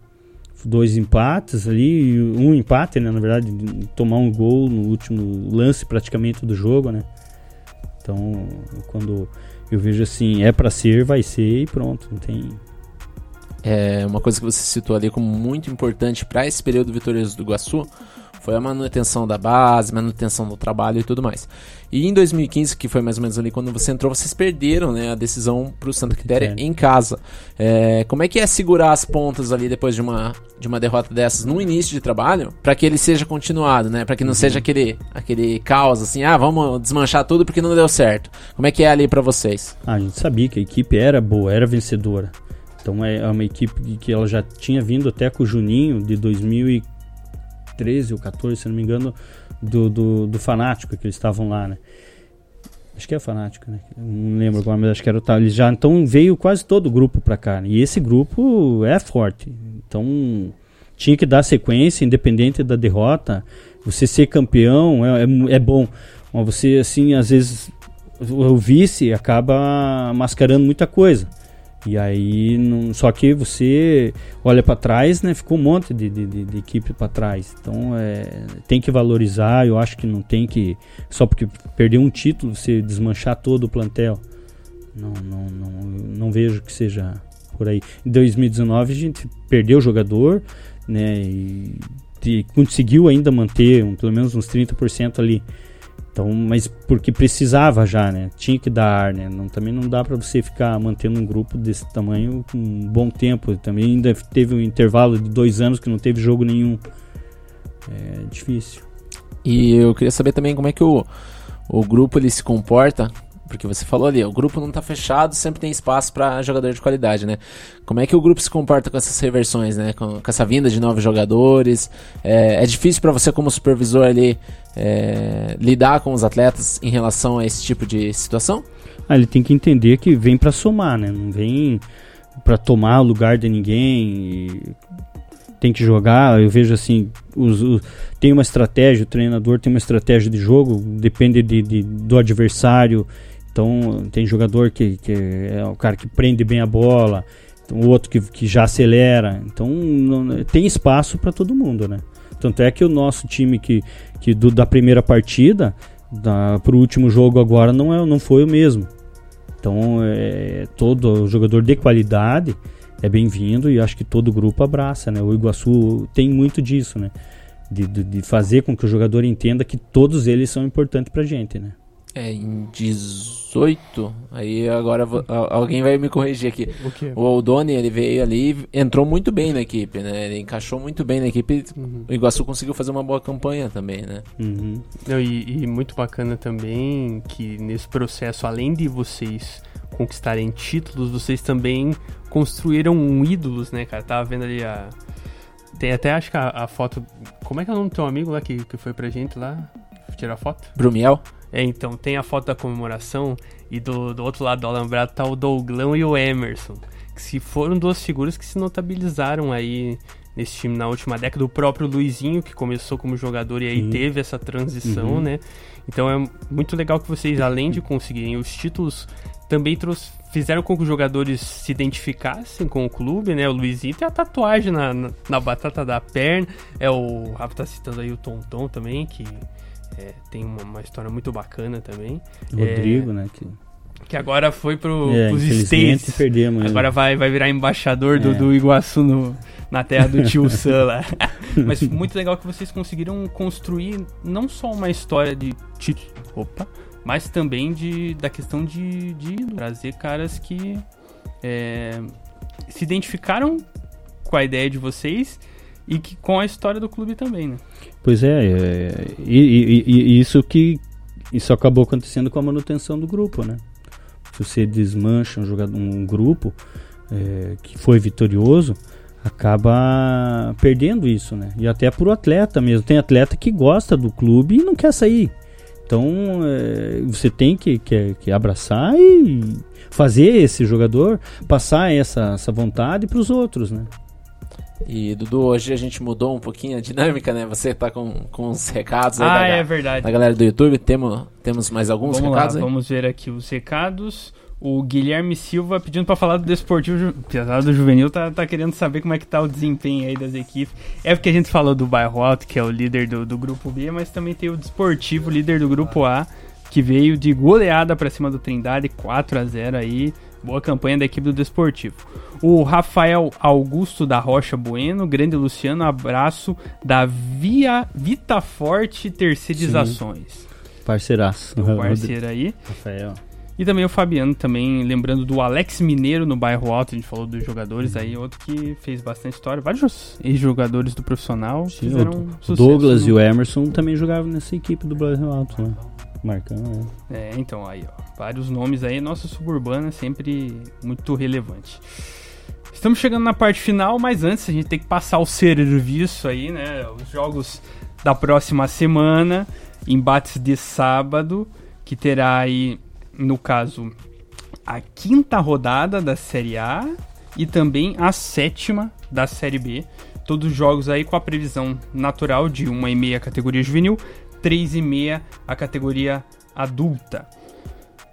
dois empates ali, um empate, né, na verdade, de tomar um gol no último lance praticamente do jogo, né? Então, quando eu vejo assim, é pra ser, vai ser e pronto, não tem É, uma coisa que você citou ali como muito importante para esse período vitorioso do Iguaçu foi a manutenção da base, manutenção do trabalho e tudo mais. E em 2015, que foi mais ou menos ali quando você entrou, vocês perderam né, a decisão para o Santa Quitéria em casa. É, como é que é segurar as pontas ali depois de uma, de uma derrota dessas no início de trabalho, para que ele seja continuado, né? Para que não seja aquele, aquele caos assim, ah, vamos desmanchar tudo porque não deu certo. Como é que é ali para vocês? Ah, a gente sabia que a equipe era boa, era vencedora. Então é uma equipe que- ela já tinha vindo até com o Juninho de 2013 ou 14, se não me engano, do, do, do Fanático, que eles estavam lá, né? Acho que é Fanático, né? Não lembro agora, mas acho que era o tal. Eles já, então veio quase todo o grupo pra cá. né? E esse grupo é forte. Então tinha que dar sequência, independente da derrota. Você ser campeão é, é, é bom. Mas você, assim, às vezes o vice acaba mascarando muita coisa. E aí, não, só que você olha para trás, né? Ficou um monte de, de, de- equipe para trás. Então, é, tem que valorizar. Eu acho que não tem que só porque perdeu um título você desmanchar todo o plantel. Não, não, não, não vejo que seja por aí. Em 2019 a gente perdeu o jogador, né? E, e conseguiu ainda manter um, pelo menos uns 30% ali. Então, mas porque precisava já, né? Tinha que dar ar, né? Não, também não dá para você ficar mantendo um grupo desse tamanho um bom tempo. Também ainda teve um intervalo de dois anos que não teve jogo nenhum. É difícil. E eu queria saber também como é que o, o grupo ele se comporta, porque você falou ali, o grupo não tá fechado, sempre tem espaço para jogador de qualidade, né? Como é que o grupo se comporta com essas reversões, né? Com, com essa vinda de novos jogadores? É, é difícil para você como supervisor ali é, lidar com os atletas em relação a esse tipo de situação? Ah, ele tem que entender que vem para somar, né? Não vem para tomar o lugar de ninguém. tem que jogar. Eu vejo assim, os, os, tem uma estratégia, o treinador tem uma estratégia de jogo, depende de, de do adversário. Então tem jogador que, que é o cara que prende bem a bola, o outro que, que já acelera. Então não, tem espaço para todo mundo, né? Tanto é que o nosso time que, que do, da primeira partida para o último jogo agora não, é, não foi o mesmo. Então é, todo jogador de qualidade é bem-vindo e acho que todo grupo abraça, né? O Iguaçu tem muito disso, né? De, de, de fazer com que o jogador entenda que todos eles são importantes pra gente, né? É, em 18, aí agora vou, alguém vai me corrigir aqui. O, o Oldoni, ele veio ali entrou muito bem na equipe, né? Ele encaixou muito bem na equipe. Uhum. O Iguaçu conseguiu fazer uma boa campanha também, né? Uhum. Não, e, e muito bacana também que nesse processo, além de vocês conquistarem títulos, vocês também construíram um ídolos, né, cara? Tava vendo ali a. Tem até acho que a, a, foto. Como é que é o nome do teu amigo lá que, que foi pra gente lá? Tirar foto? Brumiel? É, então, tem a foto da comemoração e do, do outro lado do alambrado tá o Douglão e o Emerson. Que se foram duas figuras que se notabilizaram aí nesse time na última década. O próprio Luizinho, que começou como jogador e aí Sim. teve essa transição, uhum. né? Então é muito legal que vocês, além de conseguirem os títulos, também trouxe, fizeram com que os jogadores se identificassem com o clube, né? O Luizinho tem a tatuagem na, na, na batata da perna. É o Rafa tá citando aí o Tonton também, que é, tem uma, uma, história muito bacana também. Rodrigo, é, né? Que... que agora foi pro, é, pros States. Perdemos, agora vai, vai virar embaixador do, é. do Iguaçu no, na terra do tio Sam lá. Mas muito legal que vocês conseguiram construir não só uma história de título. Opa! mas também de, da questão de, de trazer caras que é, se identificaram com a ideia de vocês e que com a história do clube também, né? Pois é, é e, e, e, isso que isso acabou acontecendo com a manutenção do grupo, né? Se você desmancha um, jogador, um grupo é, que foi vitorioso, acaba perdendo isso, né? E até pro atleta mesmo. Tem atleta que gosta do clube e não quer sair. Então é, você tem que, que, que, abraçar e fazer esse jogador passar essa, essa vontade para os outros, né? E Dudu, hoje a gente mudou um pouquinho a dinâmica, né? Você tá com, com os recados aí ah, da, é verdade. da galera do YouTube. Temos, temos mais alguns vamos recados lá, aí? Vamos ver aqui os recados. O Guilherme Silva pedindo para falar do Desportivo. Apesar do Juvenil, tá, tá querendo saber como é que tá o desempenho aí das equipes. É porque a gente falou do Bairro Alto, que é o líder do, do grupo B, mas também tem o Desportivo, líder do grupo A, que veio de goleada para cima do Trindade, 4 a 0 aí. Boa campanha da equipe do Desportivo. O Rafael Augusto da Rocha Bueno, grande Luciano, abraço da Via Vita Forte Terceirizações. Sim. Parceiraço. O parceiro aí. Rafael. E também o Fabiano, também lembrando do Alex Mineiro no bairro Alto, a gente falou dos jogadores aí, outro que fez bastante história. Vários ex-jogadores do profissional Sim, fizeram o. Douglas no... e o Emerson também jogavam nessa equipe do bairro Alto, né? Marcando, né? É, então aí, ó. Vários nomes aí, nossa suburbana sempre muito relevante. Estamos chegando na parte final, mas antes a gente tem que passar o serviço aí, né? Os jogos da próxima semana, embates de sábado, que terá aí no caso, a quinta rodada da Série A e também a sétima da Série B. Todos os jogos aí com a previsão natural de 1,5 a categoria juvenil, 3,5 a categoria adulta.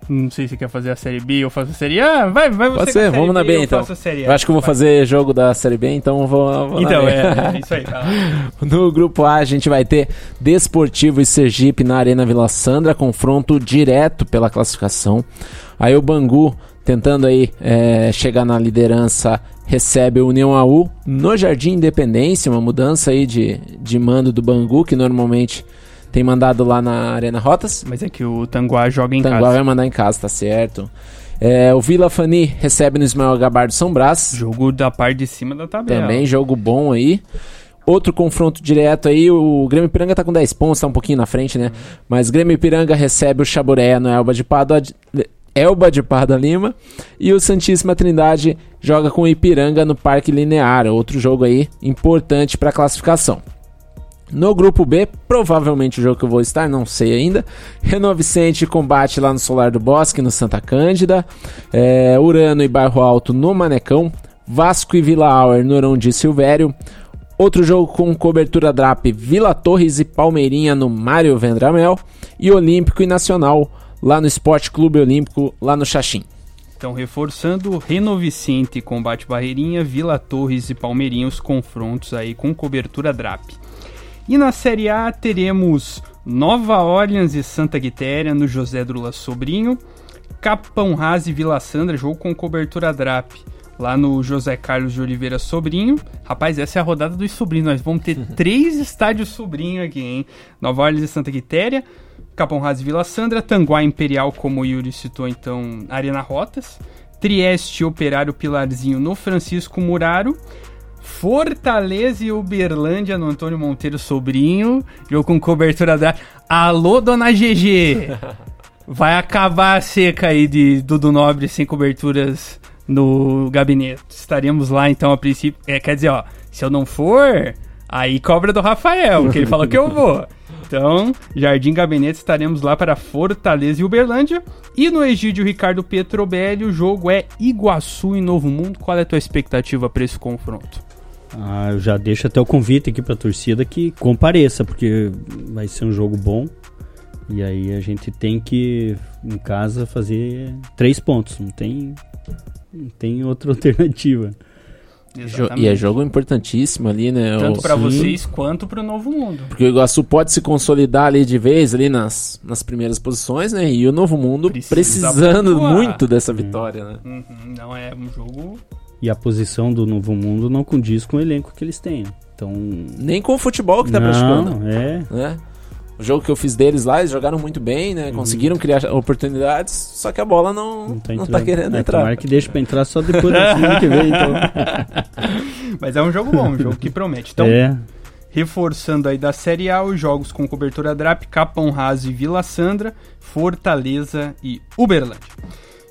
Não sei se quer fazer a série B ou fazer a série A. Vai, vai você. Pode ser, vamos na B, então. Eu acho que eu vou vai. fazer jogo da série B, então vou. vou então, é, é, isso aí. Tá. no grupo A, a gente vai ter Desportivo e Sergipe na Arena Vila Sandra, confronto direto pela classificação. Aí o Bangu, tentando aí é, chegar na liderança, recebe o União AU no Jardim Independência, uma mudança aí de, de mando do Bangu, que normalmente tem mandado lá na Arena Rotas. Mas é que o Tanguá joga em Tanguá casa. Tanguá vai mandar em casa, tá certo. É, o Vila Fani recebe no Ismael Gabardo São Brás. Jogo da parte de cima da tabela. Também jogo bom aí. Outro confronto direto aí, o Grêmio Piranga tá com 10 pontos, tá um pouquinho na frente, né? Uhum. Mas Grêmio Piranga recebe o Chaburé no Elba de Pádua, Elba de Parda Lima. E o Santíssima Trindade joga com o Ipiranga no Parque Linear. Outro jogo aí importante para classificação. No grupo B, provavelmente o jogo que eu vou estar, não sei ainda. Renault Vicente combate lá no Solar do Bosque, no Santa Cândida. É, Urano e Bairro Alto no Manecão. Vasco e Vila Auer no Arondi Silvério. Outro jogo com cobertura DRAP, Vila Torres e Palmeirinha no Mário Vendramel. E Olímpico e Nacional lá no Esporte Clube Olímpico, lá no Xaxim. Então, reforçando, Reno Vicente, Combate Barreirinha, Vila Torres e Palmeirinha, os confrontos aí com cobertura DRAP. E na Série A teremos Nova Orleans e Santa Quitéria no José Drula Sobrinho, Capão Raz e Vila Sandra, jogo com cobertura DRAP lá no José Carlos de Oliveira Sobrinho. Rapaz, essa é a rodada dos sobrinhos. Nós vamos ter três estádios sobrinho aqui, hein? Nova Orleans e Santa Quitéria, Capão Raz e Vila Sandra, Tanguá Imperial, como o Yuri citou, então, Arena Rotas, Trieste Operário Pilarzinho no Francisco Muraro, Fortaleza e Uberlândia no Antônio Monteiro Sobrinho, jogo com cobertura da... Alô, dona GG! Vai acabar a seca aí de Dudu Nobre sem coberturas no gabinete. Estaremos lá então a princípio. É, quer dizer, ó, se eu não for, aí cobra do Rafael, que ele falou que eu vou. Então, Jardim Gabinete, estaremos lá para Fortaleza e Uberlândia. E no Egídio Ricardo Petrobelli, o jogo é Iguaçu e Novo Mundo. Qual é a tua expectativa para esse confronto? Ah, eu já deixo até o convite aqui para a torcida que compareça, porque vai ser um jogo bom. E aí a gente tem que, em casa, fazer três pontos. Não tem, não tem outra alternativa. Jo e é jogo importantíssimo ali, né? Tanto para vocês quanto para o Novo Mundo. Porque o Iguaçu pode se consolidar ali de vez ali nas, nas primeiras posições, né? E o Novo Mundo Precisa precisando muito dessa vitória, né? Uhum, não é um jogo. E a posição do Novo Mundo não condiz com o elenco que eles têm. Então. Nem com o futebol que tá não, praticando. É. Né? O jogo que eu fiz deles lá, eles jogaram muito bem, né? Uhum. Conseguiram criar oportunidades, só que a bola não, não, tá, não tá querendo é, entrar. Tomara que deixa pra entrar só depois da semana que vem, então. Mas é um jogo bom, um jogo que promete. Então, é. reforçando aí da Série A, os jogos com cobertura DRAP, Capão Raso e Vila Sandra, Fortaleza e Uberlândia.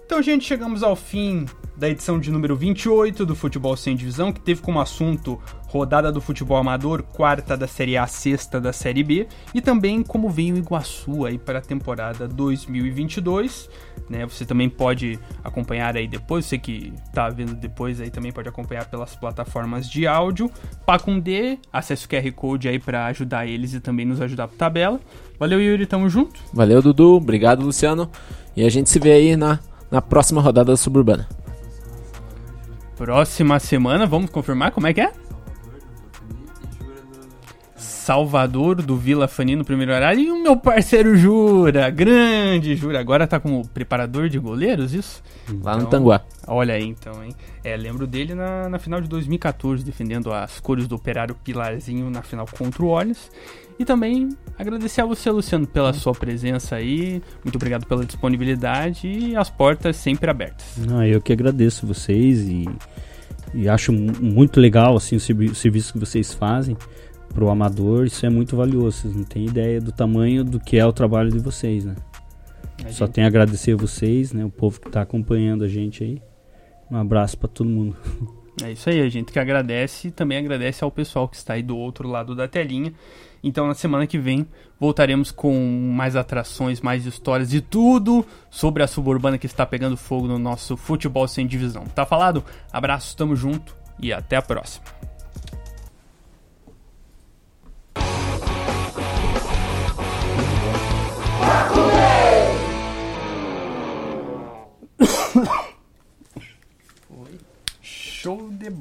Então, gente, chegamos ao fim da edição de número 28 do Futebol Sem Divisão, que teve como assunto rodada do futebol amador, quarta da Série A, sexta da Série B, e também como vem o Iguaçu aí para a temporada 2022, né? Você também pode acompanhar aí depois, você que tá vendo depois aí também pode acompanhar pelas plataformas de áudio. Pacundê, acesse o QR Code aí para ajudar eles e também nos ajudar por tabela. Valeu, Yuri, tamo junto. Valeu, Dudu. Obrigado, Luciano. E a gente se vê aí na, na próxima rodada da Suburbana. Próxima semana, vamos confirmar como é que é? Salvador do Vila Fani no primeiro horário e o meu parceiro Jura, grande Jura, agora tá como preparador de goleiros, isso? Lá no Tanguá. Olha aí então, hein? É, lembro dele na, na final de 2014, defendendo as cores do Operário Pilarzinho na final contra o Olhos. E também agradecer a você, Luciano, pela sua presença aí. Muito obrigado pela disponibilidade e as portas sempre abertas. Não, eu que agradeço vocês e, e acho mu- muito legal assim o servi- o serviço que vocês fazem pro amador. Isso é muito valioso. Vocês não têm ideia do tamanho do que é o trabalho de vocês, né? A Só gente- tenho a agradecer a vocês, né? O povo que tá acompanhando a gente aí. Um abraço para todo mundo. É isso aí, a gente que agradece e também agradece ao pessoal que está aí do outro lado da telinha. Então, na semana que vem, voltaremos com mais atrações, mais histórias e tudo sobre a suburbana que está pegando fogo no nosso futebol sem divisão. Tá falado? Abraço, tamo junto e até a próxima. Show de bola.